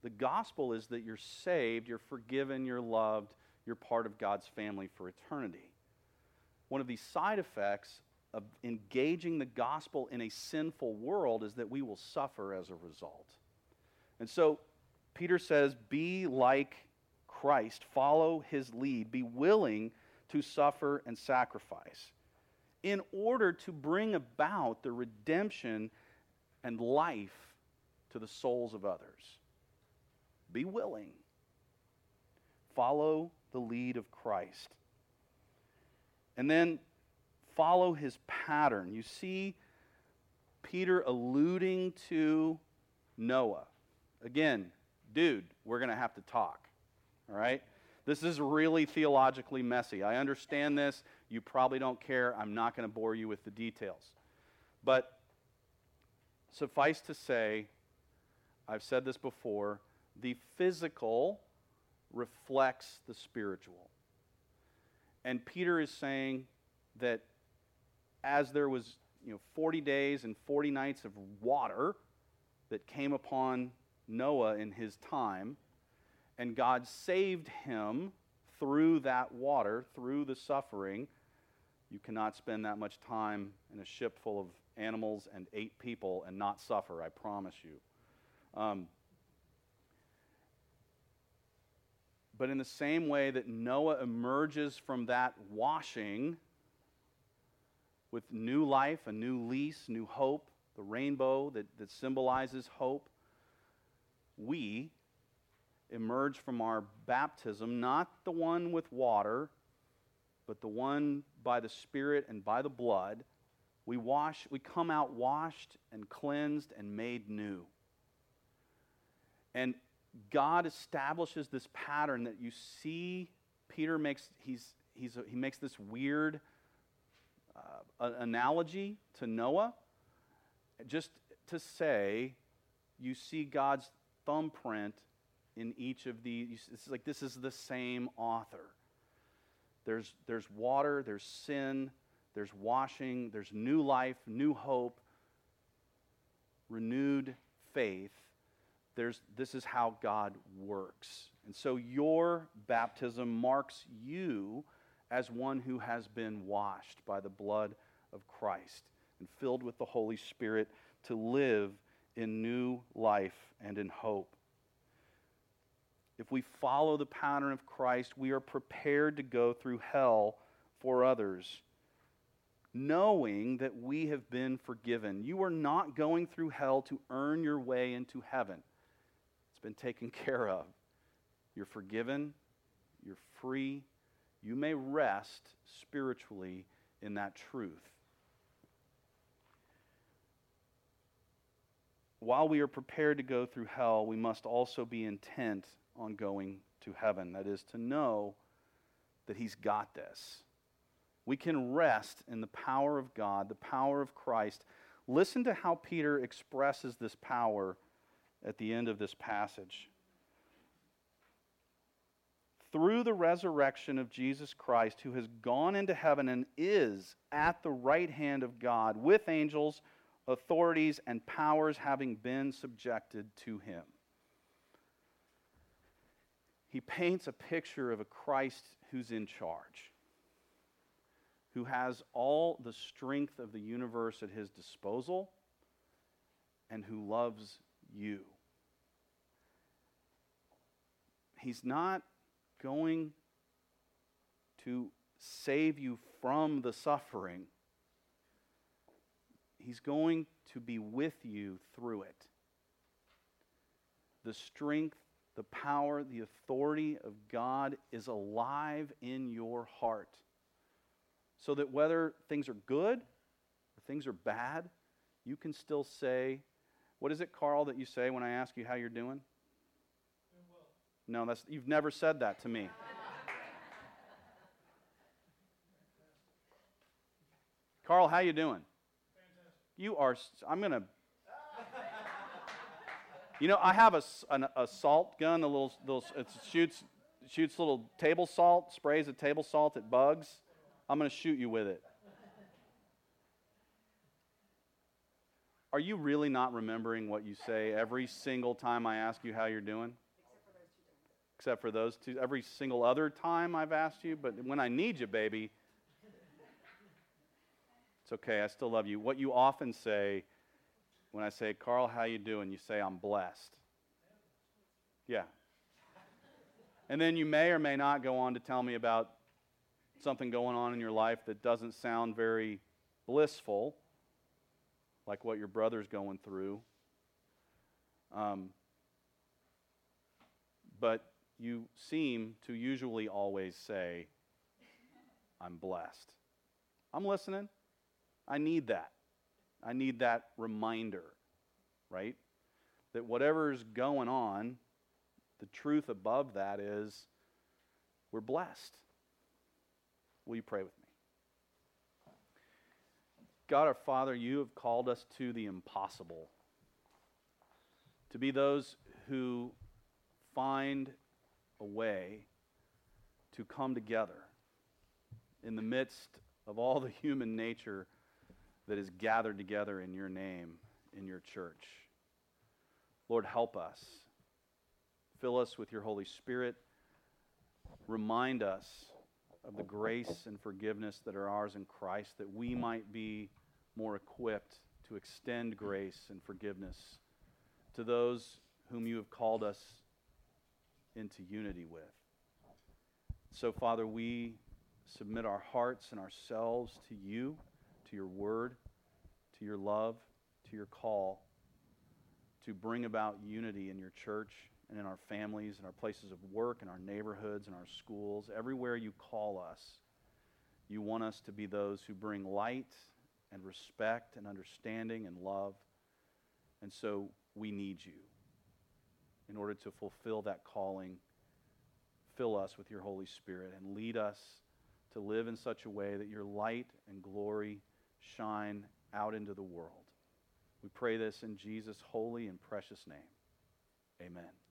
The gospel is that you're saved, you're forgiven, you're loved, you're part of God's family for eternity. One of the side effects of engaging the gospel in a sinful world is that we will suffer as a result. And so Peter says, Be like Christ, follow his lead, be willing to suffer and sacrifice in order to bring about the redemption and life to the souls of others. Be willing. Follow the lead of Christ. And then follow his pattern. You see Peter alluding to Noah. Again, dude, we're going to have to talk. All right? This is really theologically messy. I understand this. You probably don't care. I'm not going to bore you with the details. But suffice to say, I've said this before, the physical reflects the spiritual. And Peter is saying that as there was, you know, 40 days and 40 nights of water that came upon Noah in his time, and God saved him through that water, through the suffering, you cannot spend that much time in a ship full of animals and eight people and not suffer, I promise you. Um, but in the same way that Noah emerges from that washing with new life, a new lease, new hope, the rainbow that, that symbolizes hope, we emerge from our baptism, not the one with water, but the one by the Spirit and by the blood. We wash, we come out washed and cleansed and made new. And God establishes this pattern that you see Peter makes he's, he's he makes this weird uh, analogy to Noah just to say you see God's thumbprint in each of these. It's like this is the same author. There's, there's water, there's sin, there's washing, there's new life, new hope, renewed faith. There's, this is how God works. And so your baptism marks you as one who has been washed by the blood of Christ and filled with the Holy Spirit to live in new life and in hope. If we follow the pattern of Christ, we are prepared to go through hell for others, knowing that we have been forgiven. You are not going through hell to earn your way into heaven, been taken [LAUGHS] care of. You're forgiven, you're free, you may rest spiritually in that truth. While we are prepared to go through hell, we must also be intent on going to heaven. That is, to know that He's got this. We can rest in the power of God, the power of Christ. Listen to how Peter expresses this power at the end of this passage. Through the resurrection of Jesus Christ, who has gone into heaven and is at the right hand of God with angels, authorities, and powers having been subjected to him he paints a picture of a Christ who's in charge, who has all the strength of the universe at his disposal, and who loves you. He's not going to save you from the suffering. He's going to be with you through it. The strength the power, the authority of God is alive in your heart. So that whether things are good or things are bad, you can still say, What is it, Carl, that you say when I ask you how you're doing? No, that's, you've never said that to me. Carl, how you doing? You are. I'm going to you know, I have a, an, a salt gun, a little, little it shoots, shoots little table salt, sprays a table salt at bugs. I'm going to shoot you with it. Are you really not remembering what you say every single time I ask you how you're doing? Except for those two. Every single other time I've asked you, but when I need you, baby, it's okay. I still love you. What you often say when I say, Carl, how you doing? You say, I'm blessed. Yeah. And then you may or may not go on to tell me about something going on in your life that doesn't sound very blissful, like what your brother's going through. Um, but you seem to usually always say, I'm blessed. I'm listening. I need that. I need that reminder, right? That whatever's going on, the truth above that is we're blessed. Will you pray with me? God our Father, you have called us to the impossible, to be those who find a way to come together in the midst of all the human nature that is gathered together in your name, in your church. Lord, help us. Fill us with your Holy Spirit. Remind us of the grace and forgiveness that are ours in Christ, that we might be more equipped to extend grace and forgiveness to those whom you have called us into unity with. So, Father, we submit our hearts and ourselves to you, to your word, to your love, to your call to bring about unity in your church and in our families, and our places of work, and our neighborhoods, and our schools, everywhere you call us. You want us to be those who bring light and respect and understanding and love. And so we need you in order to fulfill that calling. Fill us with your Holy Spirit and lead us to live in such a way that your light and glory shine out into the world. We pray this in Jesus' holy and precious name. Amen.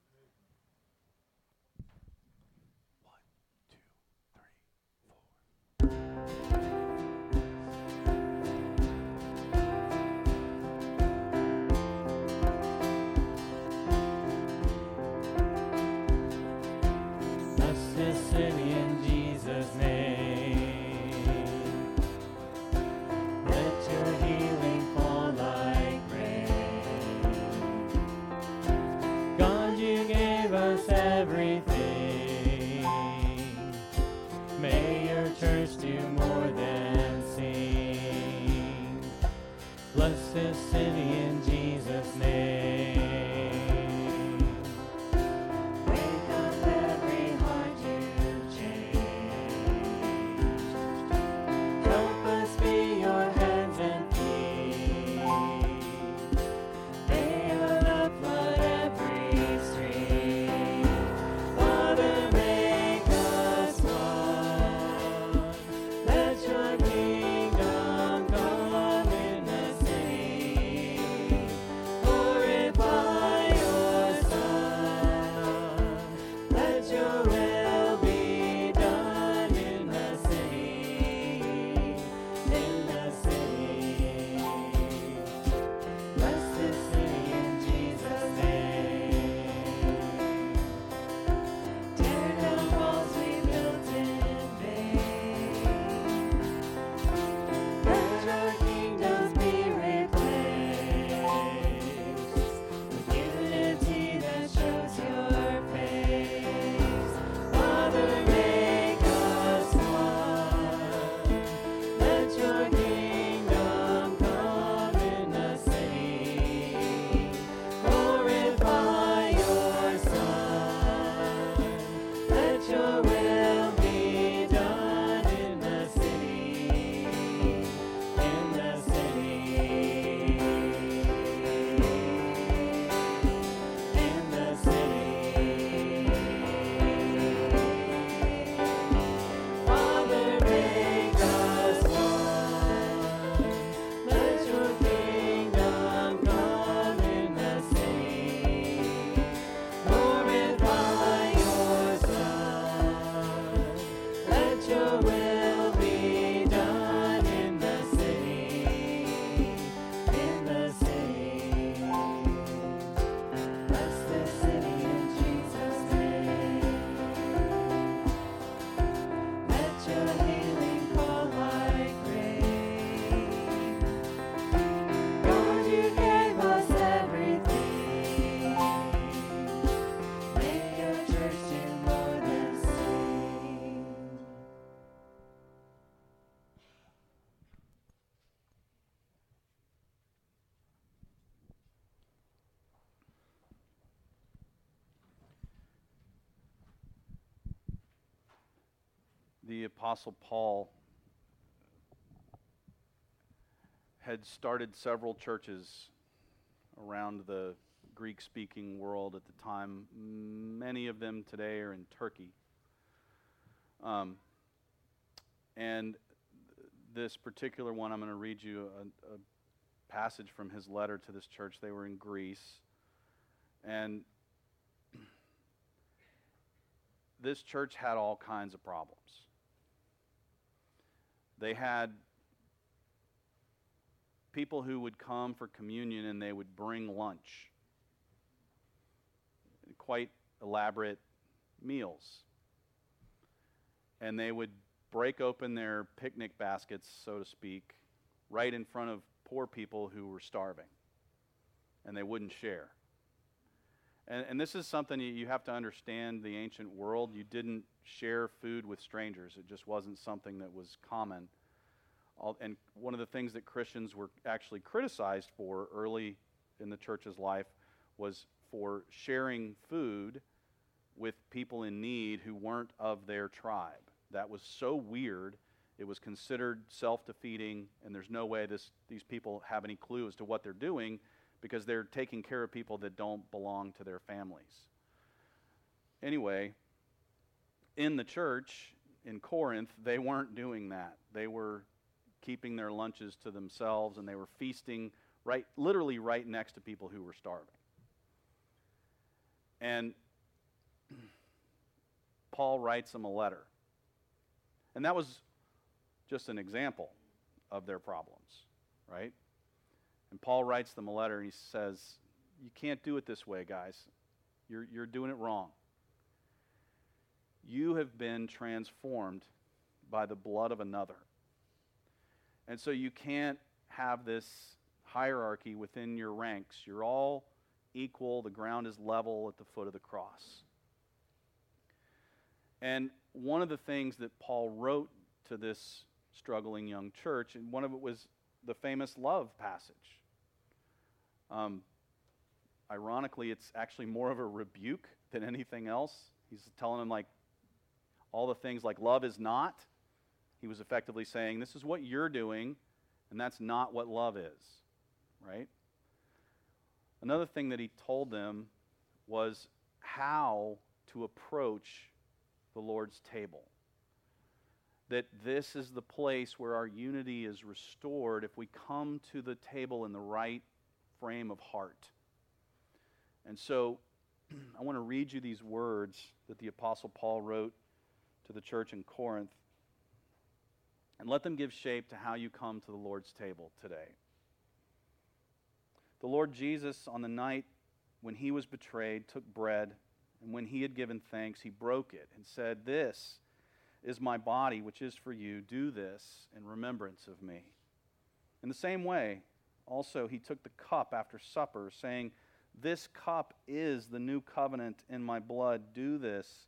Apostle Paul had started several churches around the Greek speaking world at the time. Many of them today are in Turkey. Um, and this particular one, I'm going to read you a, a passage from his letter to this church. They were in Greece. And this church had all kinds of problems. They had people who would come for communion and they would bring lunch. Quite elaborate meals. And they would break open their picnic baskets, so to speak, right in front of poor people who were starving. And they wouldn't share. And, and this is something you, have to understand the ancient world. You didn't share food with strangers, it just wasn't something that was common. And one of the things that Christians were actually criticized for early in the church's life was for sharing food with people in need who weren't of their tribe. That was so weird. It was considered self defeating, and there's no way this, these people have any clue as to what they're doing because they're taking care of people that don't belong to their families. Anyway, in the church in Corinth, they weren't doing that. They were keeping their lunches to themselves and they were feasting right literally right next to people who were starving. And [CLEARS THROAT] Paul writes them a letter. And that was just an example of their problems, right? And Paul writes them a letter and he says, You can't do it this way, guys. You're, you're doing it wrong. You have been transformed by the blood of another. And so you can't have this hierarchy within your ranks. You're all equal, the ground is level at the foot of the cross. And one of the things that Paul wrote to this struggling young church, and one of it was the famous love passage. Um, ironically, it's actually more of a rebuke than anything else. He's telling them, like, all the things like love is not. He was effectively saying, this is what you're doing, and that's not what love is, right? Another thing that he told them was how to approach the Lord's table. That this is the place where our unity is restored if we come to the table in the right frame of heart. And so [CLEARS THROAT] I want to read you these words that the Apostle Paul wrote to the church in Corinth and let them give shape to how you come to the Lord's table today. The Lord Jesus, on the night when he was betrayed, took bread, and when he had given thanks, he broke it and said, This is my body, which is for you. Do this in remembrance of me. In the same way, also, he took the cup after supper, saying, This cup is the new covenant in my blood. Do this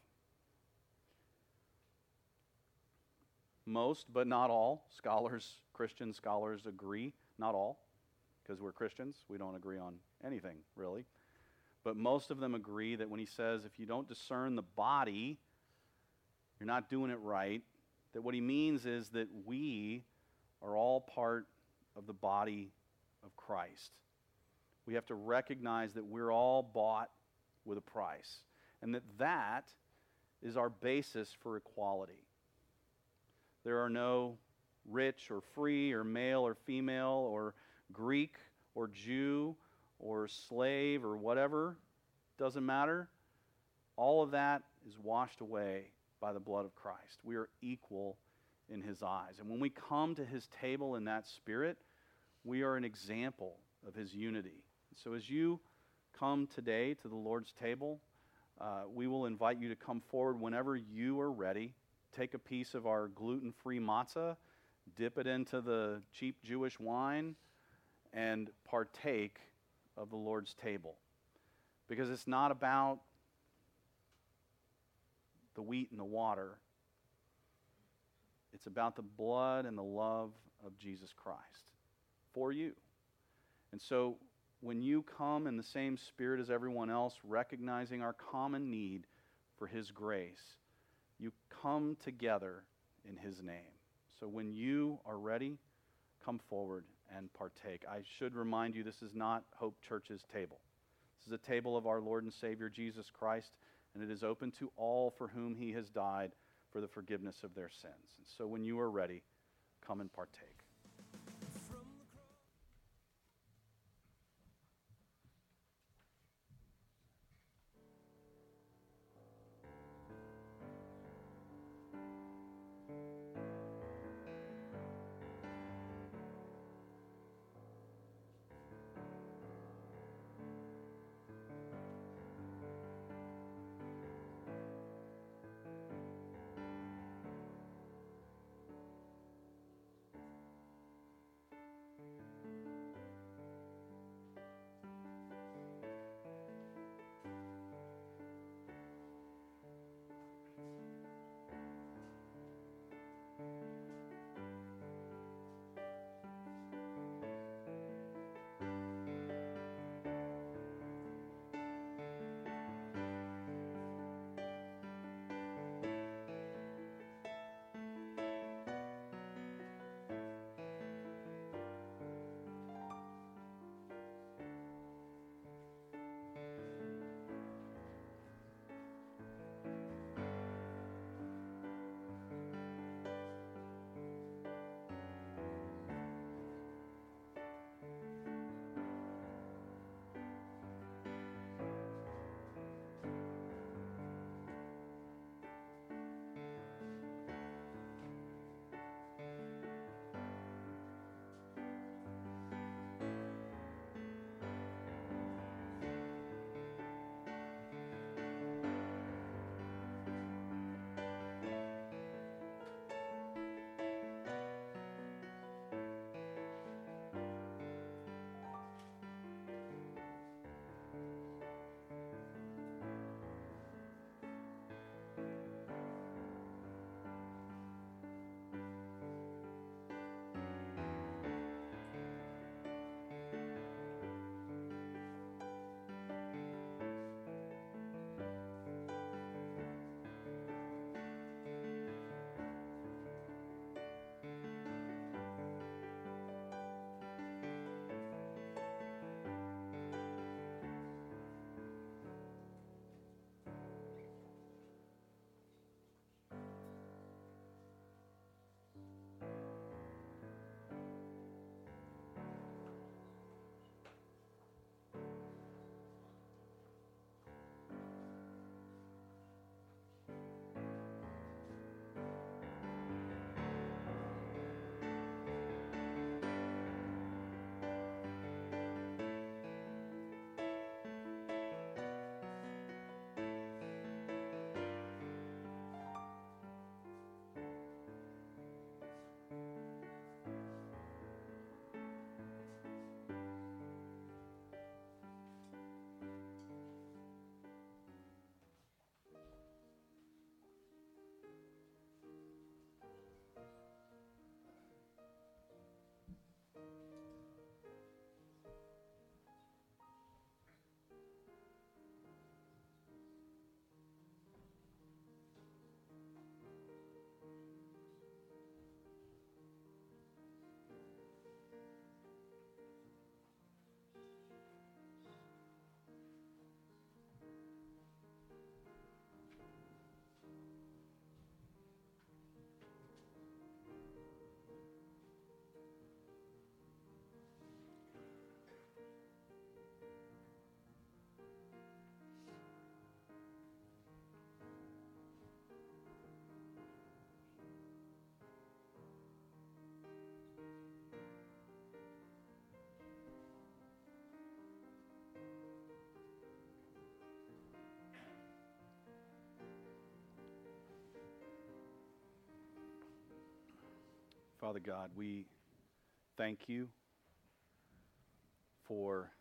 Most, but not all, scholars, Christian scholars agree, not all, because we're Christians, we don't agree on anything, really. But most of them agree that when he says, if you don't discern the body, you're not doing it right, that what he means is that we are all part of the body of Christ. We have to recognize that we're all bought with a price, and that that is our basis for equality. There are no rich or free or male or female or Greek or Jew or slave or whatever. Doesn't matter. All of that is washed away by the blood of Christ. We are equal in his eyes. And when we come to his table in that spirit, we are an example of his unity. So as you come today to the Lord's table, uh, we will invite you to come forward whenever you are ready take a piece of our gluten free matzah, dip it into the cheap Jewish wine, and partake of the Lord's table. Because it's not about the wheat and the water, it's about the blood and the love of Jesus Christ for you. And so when you come in the same spirit as everyone else, recognizing our common need for His grace, you come together in His name. So when you are ready, come forward and partake. I should remind you this is not Hope Church's table. This is a table of our Lord and Savior Jesus Christ, and it is open to all for whom He has died for the forgiveness of their sins. And so when you are ready, come and partake. Father God, we thank you for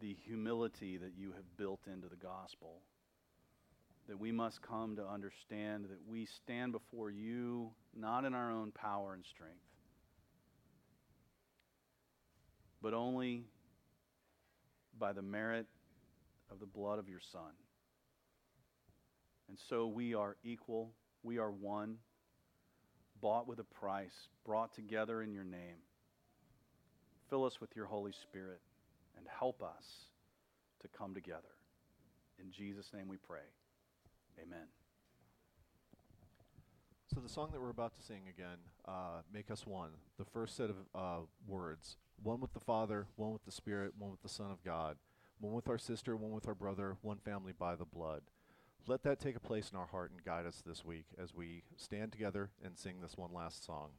the humility that you have built into the gospel. That we must come to understand that we stand before you not in our own power and strength, but only by the merit of the blood of your Son. And so we are equal, we are one, bought with a price, brought together in your name. Fill us with your Holy Spirit and help us to come together. In Jesus' name we pray. Amen. So the song that we're about to sing again, uh, "Make Us One," the first set of uh, words, one with the Father, one with the Spirit, one with the Son of God, one with our sister, one with our brother, one family by the blood. Let that take a place in our heart and guide us this week as we stand together and sing this one last song.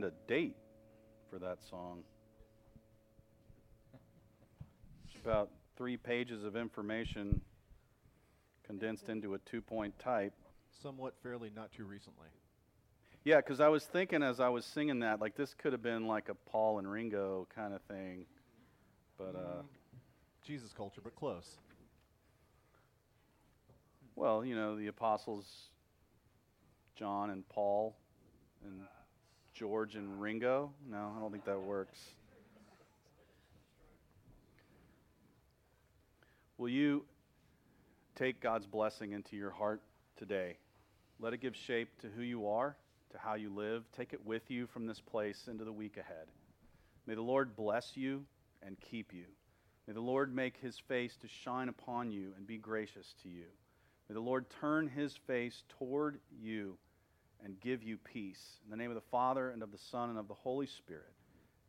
Find a date for that song. It's about three pages of information condensed into a two point type. Somewhat fairly not too recently. Yeah, because I was thinking as I was singing that, like this could have been like a Paul and Ringo kind of thing. But, uh, Jesus culture, but close. well, you know, the apostles, John and Paul, and George and Ringo. No, I don't think that works. Will you take God's blessing into your heart today? Let it give shape to who you are, to how you live. Take it with you from this place into the week ahead. May the Lord bless you and keep you. May the Lord make his face to shine upon you and be gracious to you. May the Lord turn his face toward you and give you peace. In the name of the Father, and of the Son, and of the Holy Spirit.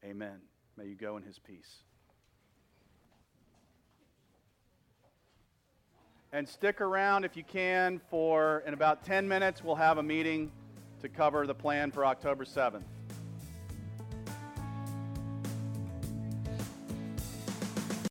Amen. May you go in his peace. And stick around if you can for, in about 10 minutes, we'll have a meeting to cover the plan for October 7th.